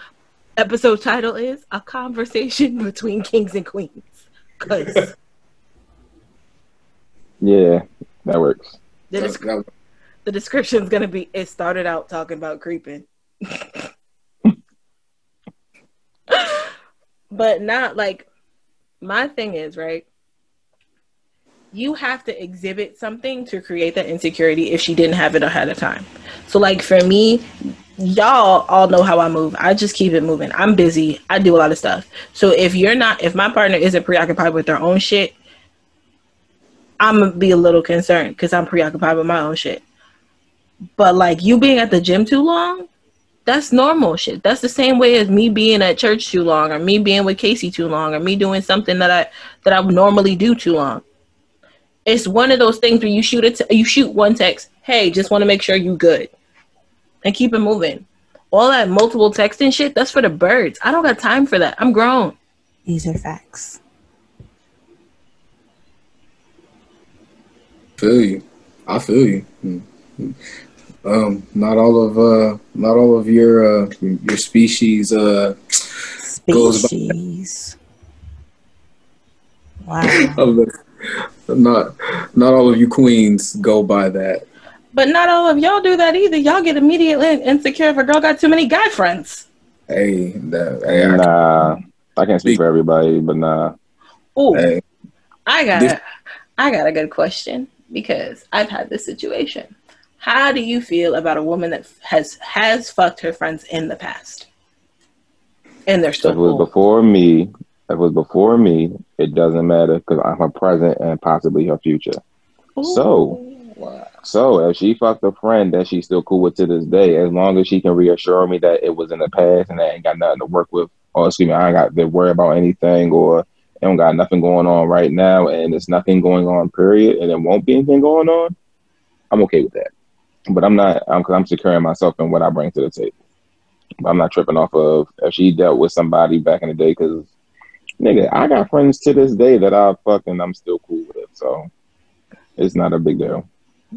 episode title is a conversation between kings and queens. Because Yeah, that works. the, That- desc- that- the description is gonna be. It started out talking about creeping, but not like my thing is right. you have to exhibit something to create that insecurity if she didn't have it ahead of time. So like for me, y'all all know how I move. I just keep it moving. I'm busy. I do a lot of stuff. So if you're not if my partner isn't preoccupied with their own shit, I'm gonna be a little concerned because I'm preoccupied with my own shit. But like you being at the gym too long, that's normal shit. That's the same way as me being at church too long, or me being with Casey too long, or me doing something that I that I would normally do too long. It's one of those things where you shoot it, you shoot one text, hey, just want to make sure you good, and keep it moving. All that multiple texting shit, that's for the birds. I don't got time for that. I'm grown. These are facts. Feel you. I feel you. Mm-hmm. Um, not all of uh, not all of your uh, your species uh, species. Wow. not not all of you queens go by that. But not all of y'all do that either. Y'all get immediately insecure if a girl got too many guy friends. Hey, that, hey nah, I, I can't speak for everybody, but nah. Oh, hey. I got this- I got a good question because I've had this situation. How do you feel about a woman that has has fucked her friends in the past, and they're still? If it was before me, if it was before me, it doesn't matter because I'm her present and possibly her future. Ooh. So, so if she fucked a friend that she's still cool with to this day, as long as she can reassure me that it was in the past and that ain't got nothing to work with, or excuse me, I ain't got to worry about anything, or I don't got nothing going on right now, and there's nothing going on, period, and it won't be anything going on. I'm okay with that but I'm not. I'm I'm securing myself in what I bring to the table. I'm not tripping off of if she dealt with somebody back in the day because nigga, I got friends to this day that I fucking I'm still cool with. So it's not a big deal.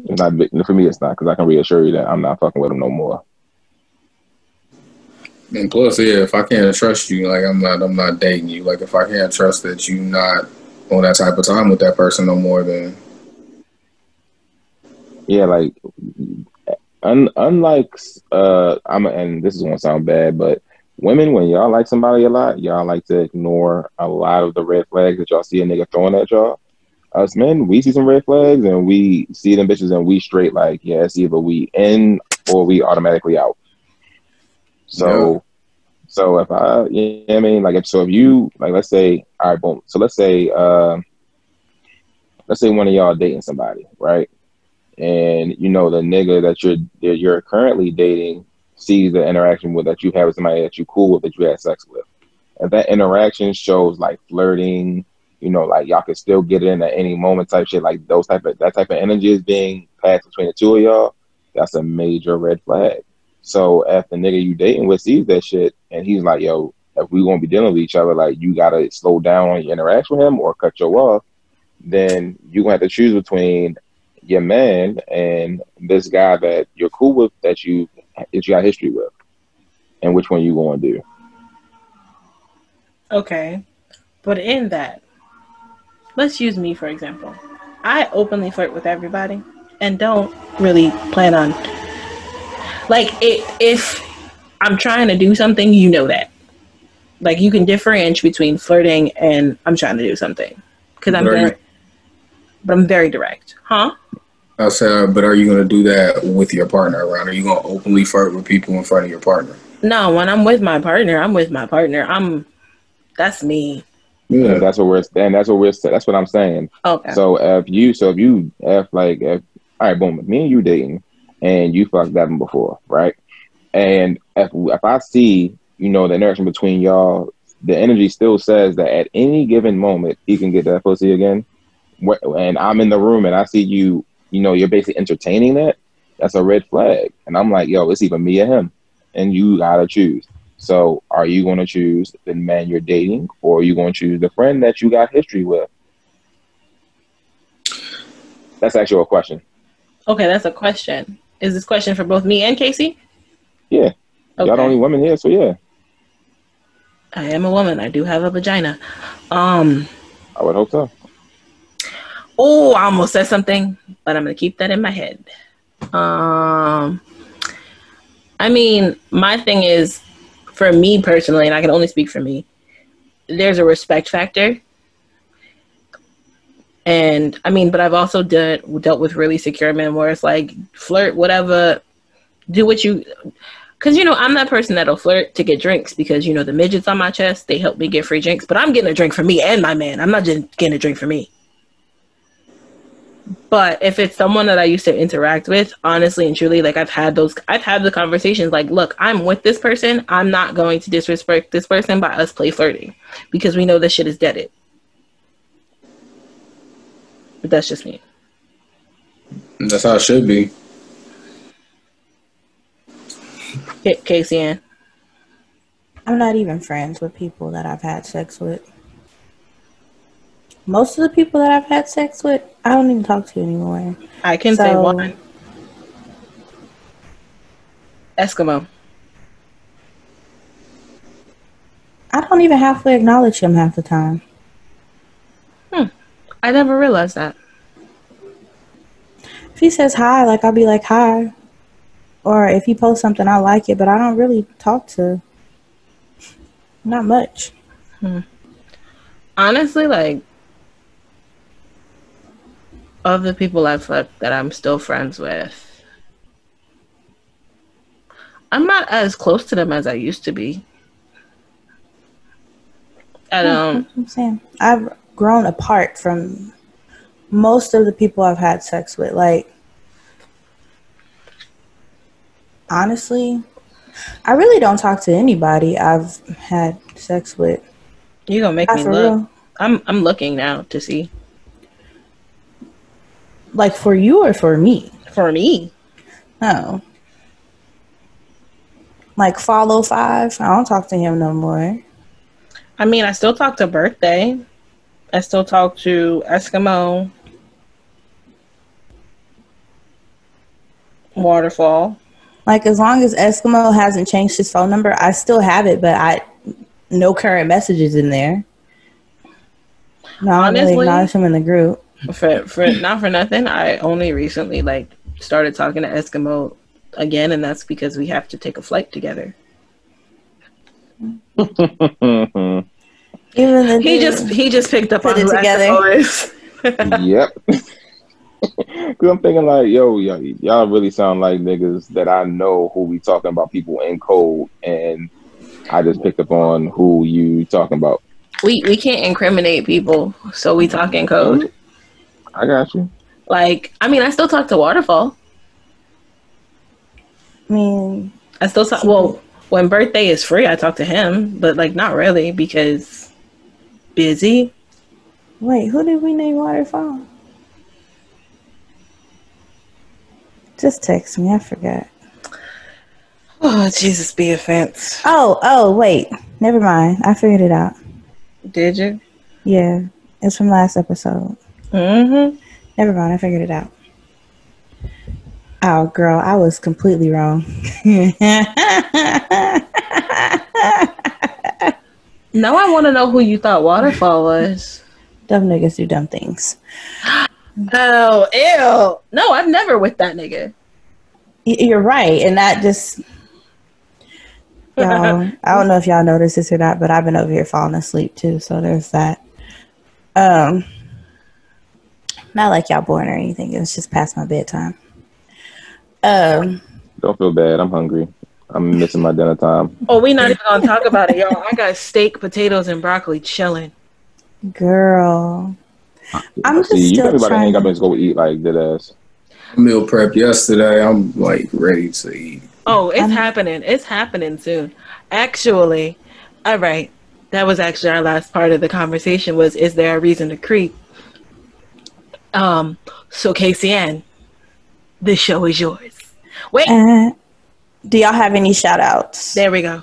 It's not big for me. It's not because I can reassure you that I'm not fucking with them no more. And plus, yeah, if I can't trust you, like I'm not, I'm not dating you. Like if I can't trust that you not on that type of time with that person no more, then yeah, like un, unlike uh, I'm and this is gonna sound bad, but women when y'all like somebody a lot, y'all like to ignore a lot of the red flags that y'all see a nigga throwing at y'all. Us men, we see some red flags and we see them bitches and we straight like, yeah, either we in or we automatically out. So, yeah. so if I, you know I mean, like if so, if you like, let's say, all right, boom. So let's say, uh, let's say one of y'all dating somebody, right? And you know the nigga that you're that you're currently dating sees the interaction with that you have with somebody that you cool with that you had sex with. and that interaction shows like flirting, you know, like y'all can still get in at any moment type shit, like those type of that type of energy is being passed between the two of y'all, that's a major red flag. So if the nigga you dating with sees that shit and he's like, yo, if we gonna be dealing with each other, like you gotta slow down on your interaction with him or cut you off, then you gonna have to choose between your man and this guy that you're cool with that you that you got history with, and which one you going to do? Okay, but in that, let's use me for example. I openly flirt with everybody and don't really plan on like it, if I'm trying to do something, you know that. Like you can differentiate between flirting and I'm trying to do something because I'm very, but I'm very direct, huh? Uh, I said, but are you going to do that with your partner around? Are you going to openly flirt with people in front of your partner? No, when I'm with my partner, I'm with my partner. I'm that's me. Yeah, that's what we're and that's what we're that's what I'm saying. Okay. So if you so if you if like if all right, boom, me and you dating and you fucked Devin before, right? And if if I see you know the interaction between y'all, the energy still says that at any given moment he can get that pussy again. And I'm in the room and I see you you know, you're basically entertaining that, that's a red flag. And I'm like, yo, it's either me or him. And you gotta choose. So are you gonna choose the man you're dating or are you gonna choose the friend that you got history with? That's actually a question. Okay, that's a question. Is this question for both me and Casey? Yeah. Okay. Y'all the only women here, so yeah. I am a woman. I do have a vagina. Um I would hope so. Oh, I almost said something, but I'm gonna keep that in my head. Um, I mean, my thing is, for me personally, and I can only speak for me. There's a respect factor. And I mean, but I've also done dealt with really secure men where it's like flirt, whatever, do what you because you know I'm that person that'll flirt to get drinks because you know the midgets on my chest they help me get free drinks, but I'm getting a drink for me and my man. I'm not just getting a drink for me. But if it's someone that I used to interact with, honestly and truly, like I've had those, I've had the conversations. Like, look, I'm with this person. I'm not going to disrespect this person by us play flirting because we know this shit is deaded. But that's just me. That's how it should be. K- Casey Ann. I'm not even friends with people that I've had sex with. Most of the people that I've had sex with, I don't even talk to anymore. I can say one. Eskimo. I don't even halfway acknowledge him half the time. Hmm. I never realized that. If he says hi, like I'll be like hi. Or if he posts something, I like it, but I don't really talk to. Not much. Hmm. Honestly, like of the people I've slept that I'm still friends with, I'm not as close to them as I used to be. I don't. I'm saying. I've grown apart from most of the people I've had sex with. Like, honestly, I really don't talk to anybody I've had sex with. You gonna make me look? real. I'm I'm looking now to see Like, for you or for me? for me. No. Like, follow five. I don't talk to him no more. I mean, I still talk to Birthday. I still talk to Eskimo. Waterfall. Like, as long as Eskimo hasn't changed his phone number, I still have it, but I no current messages in there. No, I don't really acknowledge him in the group. For for not for nothing, I only recently like started talking to Eskimo again, and that's because we have to take a flight together. He just he just picked up Put on it who together. Yep. Cause I'm thinking like, yo, y'all, y'all really sound like niggas that I know who be talking about people in code, and I just picked up on who you talking about. we we can't incriminate people, so we talk in code. I got you. Like, I mean, I still talk to Waterfall. I mean, I still talk. Well, when birthday is free, I talk to him, but like not really because busy. wait, who did we name Waterfall? Just text me. I forgot. Oh Jesus, be offense. Oh, oh, wait. Never mind. I figured it out. Did you? Yeah, it's from last episode. Mm-hmm. Never mind. I figured it out. Oh, girl, I was completely wrong. Now I want to know who you thought Waterfall was. dumb niggas do dumb things. Oh, ew. No, I've never with that nigga. You're right, and that just y'all. I don't know if y'all noticed this or not, but I've been over here falling asleep too. So there's that. Um, not like y'all boring or anything. It was just past my bedtime. Um, Don't feel bad. I'm hungry. I'm missing my dinner time. Oh, we not even gonna talk about it, y'all. I got steak, potatoes, and broccoli chilling. girl, I'm just See, you still got everybody trying. hang up and just go eat like dead ass. Meal prep yesterday. I'm like ready to eat. Oh, it's I'm- happening. It's happening soon. Actually, all right. That was actually our last part of the conversation. Was is there a reason to creep? Um. So Casey Ann, this show is yours. Wait, Uh, do y'all have any shout outs? there we go.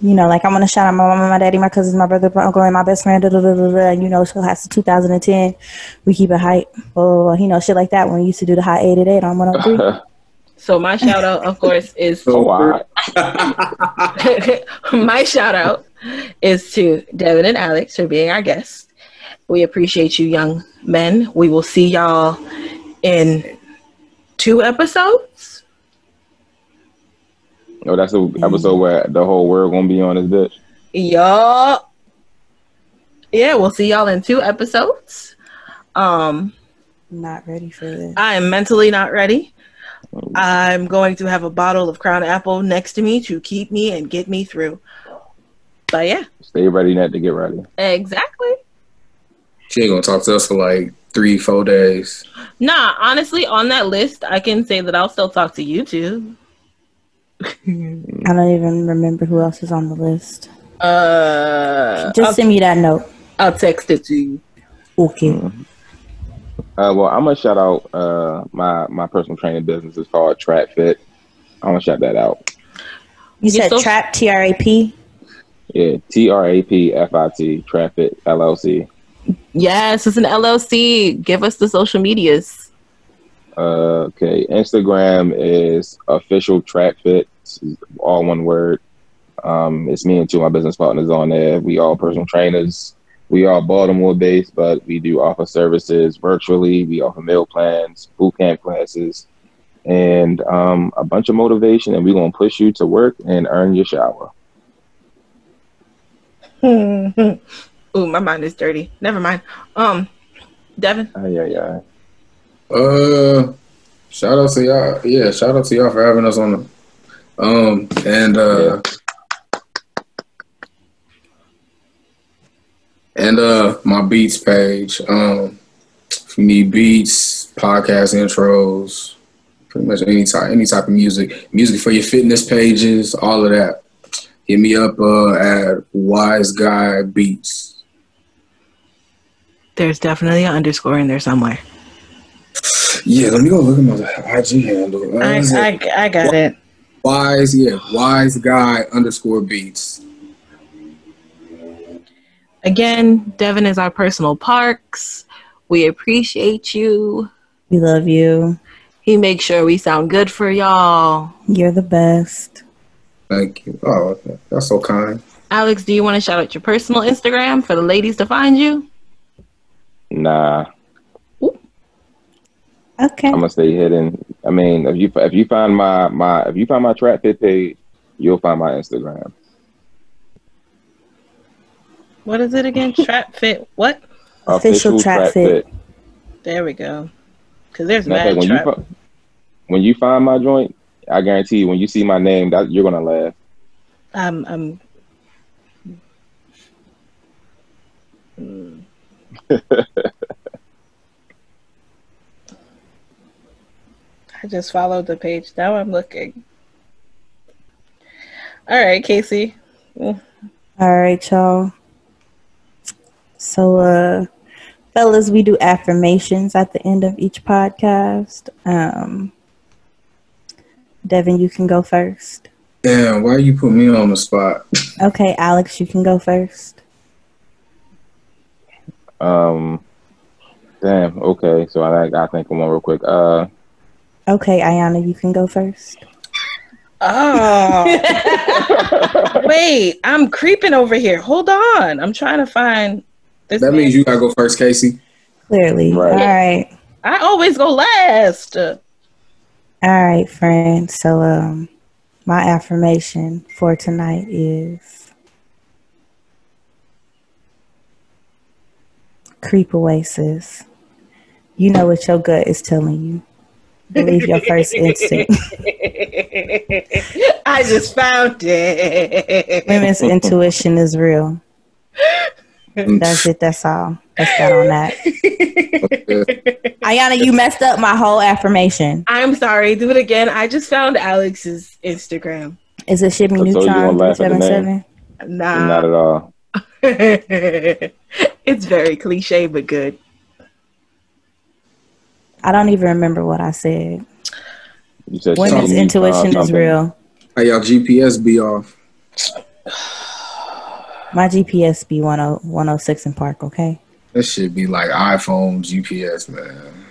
You know, like I want to shout out my mama, my daddy, my cousins, my brother, my uncle, and my best friend. Da, da, da, da, da. And you know, so that's 2010. We keep it hype. Blah, blah, blah. You know, shit like that when we used to do the high 8 at 8 on 103. So my shout out, of course, is oh, my shout out is to Devin and Alex for being our guests. We appreciate you, young men. We will see y'all in two episodes. Oh, that's the episode where the whole world gonna be on this bitch. Y'all. yeah, we'll see y'all in two episodes. Um, Not ready for this. I am mentally not ready. I'm going to have a bottle of Crown Apple next to me to keep me and get me through. But yeah, Stay ready, not to get ready. exactly. She ain't gonna talk to us for like three, four days. Nah, honestly, on that list, I can say that I'll still talk to you too. I don't even remember who else is on the list. Uh, Just I'll, send me that note. I'll text it to you. Okay. Uh, well, I'm gonna shout out uh, my my personal training business is called Trap Fit. I'm gonna shout that out. You You said still- trap T R A P. Yeah, T R A P F I T Trap Fit LLC. Yes, it's an LLC. Give us the social medias. Uh, okay, Instagram is official Trap Fit, all one word. Um, it's me and two of my business partners on there. We all personal trainers. We are Baltimore based, but we do offer services virtually. We offer meal plans, boot camp classes, and um, a bunch of motivation. And we're gonna push you to work and earn your shower. Ooh, my mind is dirty. Never mind. Um, Devin. Ah, yeah, yeah. Uh, shout out to y'all. Yeah, shout out to y'all for having us on the. Um, and uh, and uh, my beats page. Um, if you need beats, podcast intros, pretty much any type, any type of music, music for your fitness pages, all of that. Hit me up uh, at Wise Guy Beats. There's definitely an underscore in there somewhere. Yeah, let me go look at my IG handle. Uh, I, I, I got it. Wise, yeah, wise guy underscore beats. Again, Devin is our personal parks. We appreciate you. We love you. He makes sure we sound good for y'all. You're the best. Thank you. Oh, that's so kind. Alex, do you want to shout out your personal Instagram for the ladies to find you? Nah, Okay. I'm gonna stay hidden. I mean, if you if you find my my if you find my Trap Fit page, you'll find my Instagram. What is it again? Trap Fit. What? Official Trap Fit. There we go. Because there's Matter of mad fact, when you trap. fi- when you find my joint, I guarantee you, when you see my name, that you're gonna laugh. Um, um. Hmm. I just followed the page. Now I'm looking. All right, Casey. All right, y'all. So, uh, fellas, we do affirmations at the end of each podcast. Um, Devin, you can go first. Damn, why you put me on the spot? Okay, Alex, you can go first. Um, damn. Okay, so I I think of one real quick. Uh, Okay, Ayana, you can go first. Oh, wait. I'm creeping over here. Hold on. I'm trying to find this. That man. means you gotta go first, Casey. Clearly. Right. All right. I always go last. All right, friends. So, um, my affirmation for tonight is creep away, sis. You know what your gut is telling you. Believe your first instinct. I just found it. Women's intuition is real. That's it. That's all. That's that on that. Ayana, you messed up my whole affirmation. I'm sorry. Do it again. I just found Alex's Instagram. Is it Shimmy So you Neutron gonna laugh at the 377? Nah. not at all. it's very cliche, but good. I don't even remember what I said. Said Women's intuition uh, is real. Hey, y'all GPS be off. My GPS be 10 106 in Park, okay? That should be like iPhone GPS, man.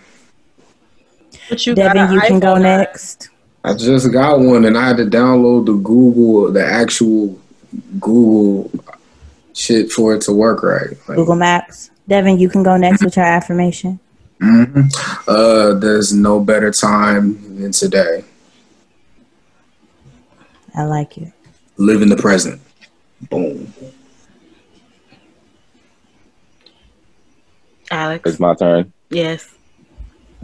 But you Devin, an you can go iPhone, next. I just got one and I had to download the Google, the actual Google shit for it to work right. Like, Google Maps. Devin, you can go next with your affirmation. mhm. Uh, there's no better time than today. I like it. Live in the present. Boom. Alex. It's my turn. Yes.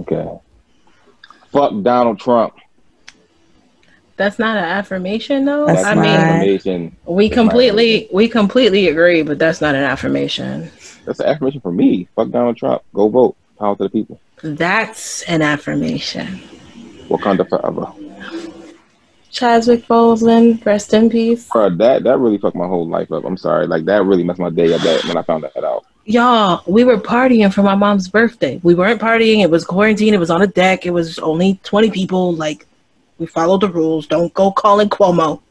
Okay. Fuck Donald Trump. That's not an affirmation though. That's I my mean, not- affirmation. we That's my completely we completely agree, but that's not an affirmation. That's an affirmation for me. Fuck Donald Trump. Go vote. Power to the people. That's an affirmation. Wakanda forever. Chadwick Boseman, rest in peace. Bro, that that really fucked my whole life up. I'm sorry. Like that really messed my day up that when I found that out. Y'all, we were partying for my mom's birthday. We weren't partying. It was quarantine. It was on a deck. It was only 20 people. Like, we followed the rules. Don't go calling Cuomo.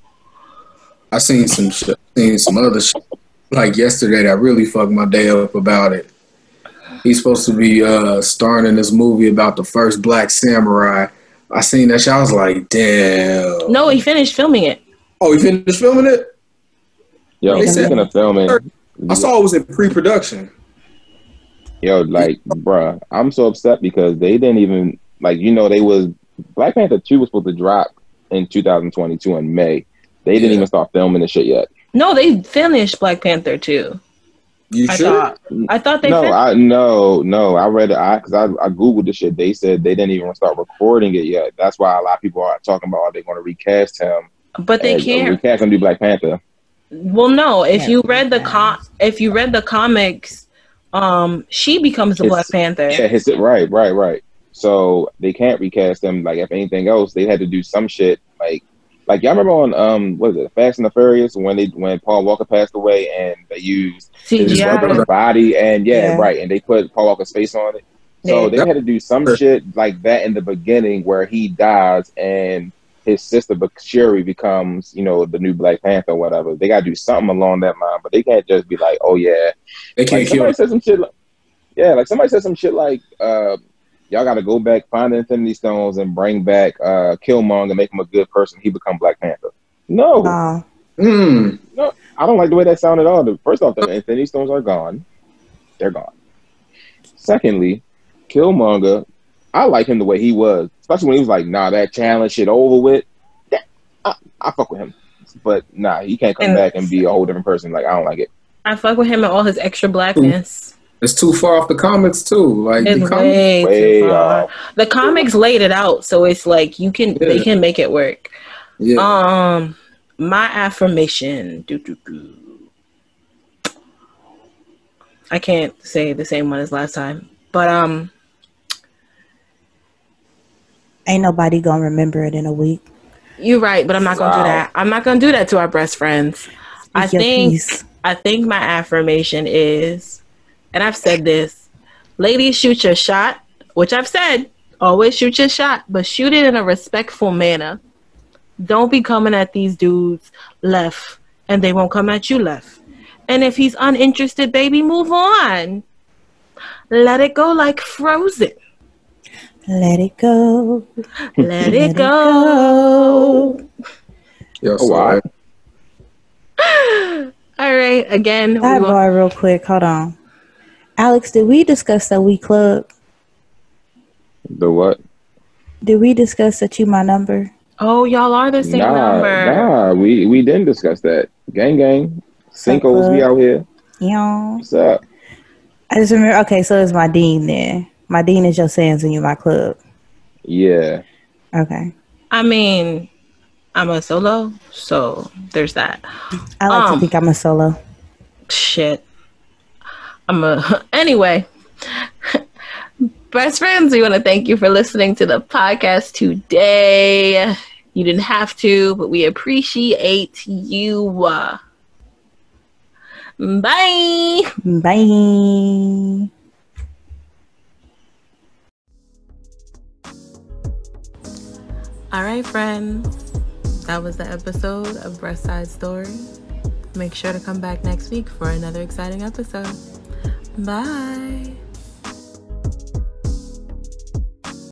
I seen some shit, seen some other shit like yesterday that really fucked my day up about it. He's supposed to be uh starring in this movie about the first black samurai. I seen that shit. I was like, damn. No, he finished filming it. Oh, he finished filming it? Yo, They said- speaking film filming, I saw it was in pre-production. yo, like, bruh, I'm so upset because they didn't even like, you know, they was Black Panther two was supposed to drop in 2022 in May. They didn't Yeah. even start filming the shit yet. No, they finished Black Panther two. You I sure? thought. I thought they no, fin- I no, no. I read it. I because I, I googled the shit. They said they didn't even start recording it yet. That's why a lot of people are talking about are they going to recast him? but they and, uh, can't. recast him do Black Panther. Well, no. If Can't you read the com, if you read the comics, um, she becomes the It's- Black Panther. Yeah, his right, right, right. So they can't recast him. Like if anything else, they had to do some shit. Like, like y'all remember on um, what is it, Fast and the Furious when they when Paul Walker passed away and they used his CGI. body and yeah, Yeah. right, and they put Paul Walker's face on it. So Yeah. they had to do some shit like that in the beginning where he dies and his sister Bak- Shuri becomes, you know, the new Black Panther or whatever. They gotta do something along that line, but they can't just be like, oh yeah, They can't like kill somebody said some shit. Like, yeah, like somebody said some shit like, uh, "Y'all got to go back, find the Infinity Stones, and bring back uh, Killmonger, and make him a good person. He become Black Panther." No, Oh, Hmm. I don't like the way that sounded at all. The- First off, the Infinity Stones are gone; they're gone. Secondly, Killmonger, I like him the way he was, especially when he was like, "Nah, that challenge shit over with." That, I, I fuck with him, but nah, he can't come And- back and be a whole different person. Like I don't like it. I fuck with him and all his extra blackness. It's too far off the comics too. Like It's the comics, way, Way too far. off. The comics laid it out, so it's like you can they can make it work. yeah. Um, my affirmation. doo, doo, doo. I can't say the same one as last time, but um, ain't nobody gonna remember it in a week. you're right. But I'm not gonna Wow. do that. I'm not gonna do that to our best friends. I Speak your think piece. I think my affirmation is, and I've said this, ladies, shoot your shot, which I've said, always shoot your shot, but shoot it in a respectful manner. Don't be coming at these dudes left, and they won't come at you left. And if he's uninterested, baby, move on. Let it go like frozen. Let it go. Let it go. Yeah, Oh, so, wow. All right, again, we will- Sidebar, real quick. Hold on. Alex, did we discuss that we club? The what? Did we discuss that you my number? oh, y'all are the same nah, number. nah, we we didn't discuss that. Gang, gang, Cinco's, we out here. Yeah. What's up? I just remember. Okay, so it's my dean there. My dean is your sands and you my club. Yeah, Okay. I mean, I'm a solo, so there's that. I like Um, to think I'm a solo. Shit. I'm a anyway. Best friends, we want to thank you for listening to the podcast today. You didn't have to, but we appreciate you. Bye. Bye. All right, friends. That was the episode of Breast Side Story. Make sure to come back next week for another exciting episode. Bye.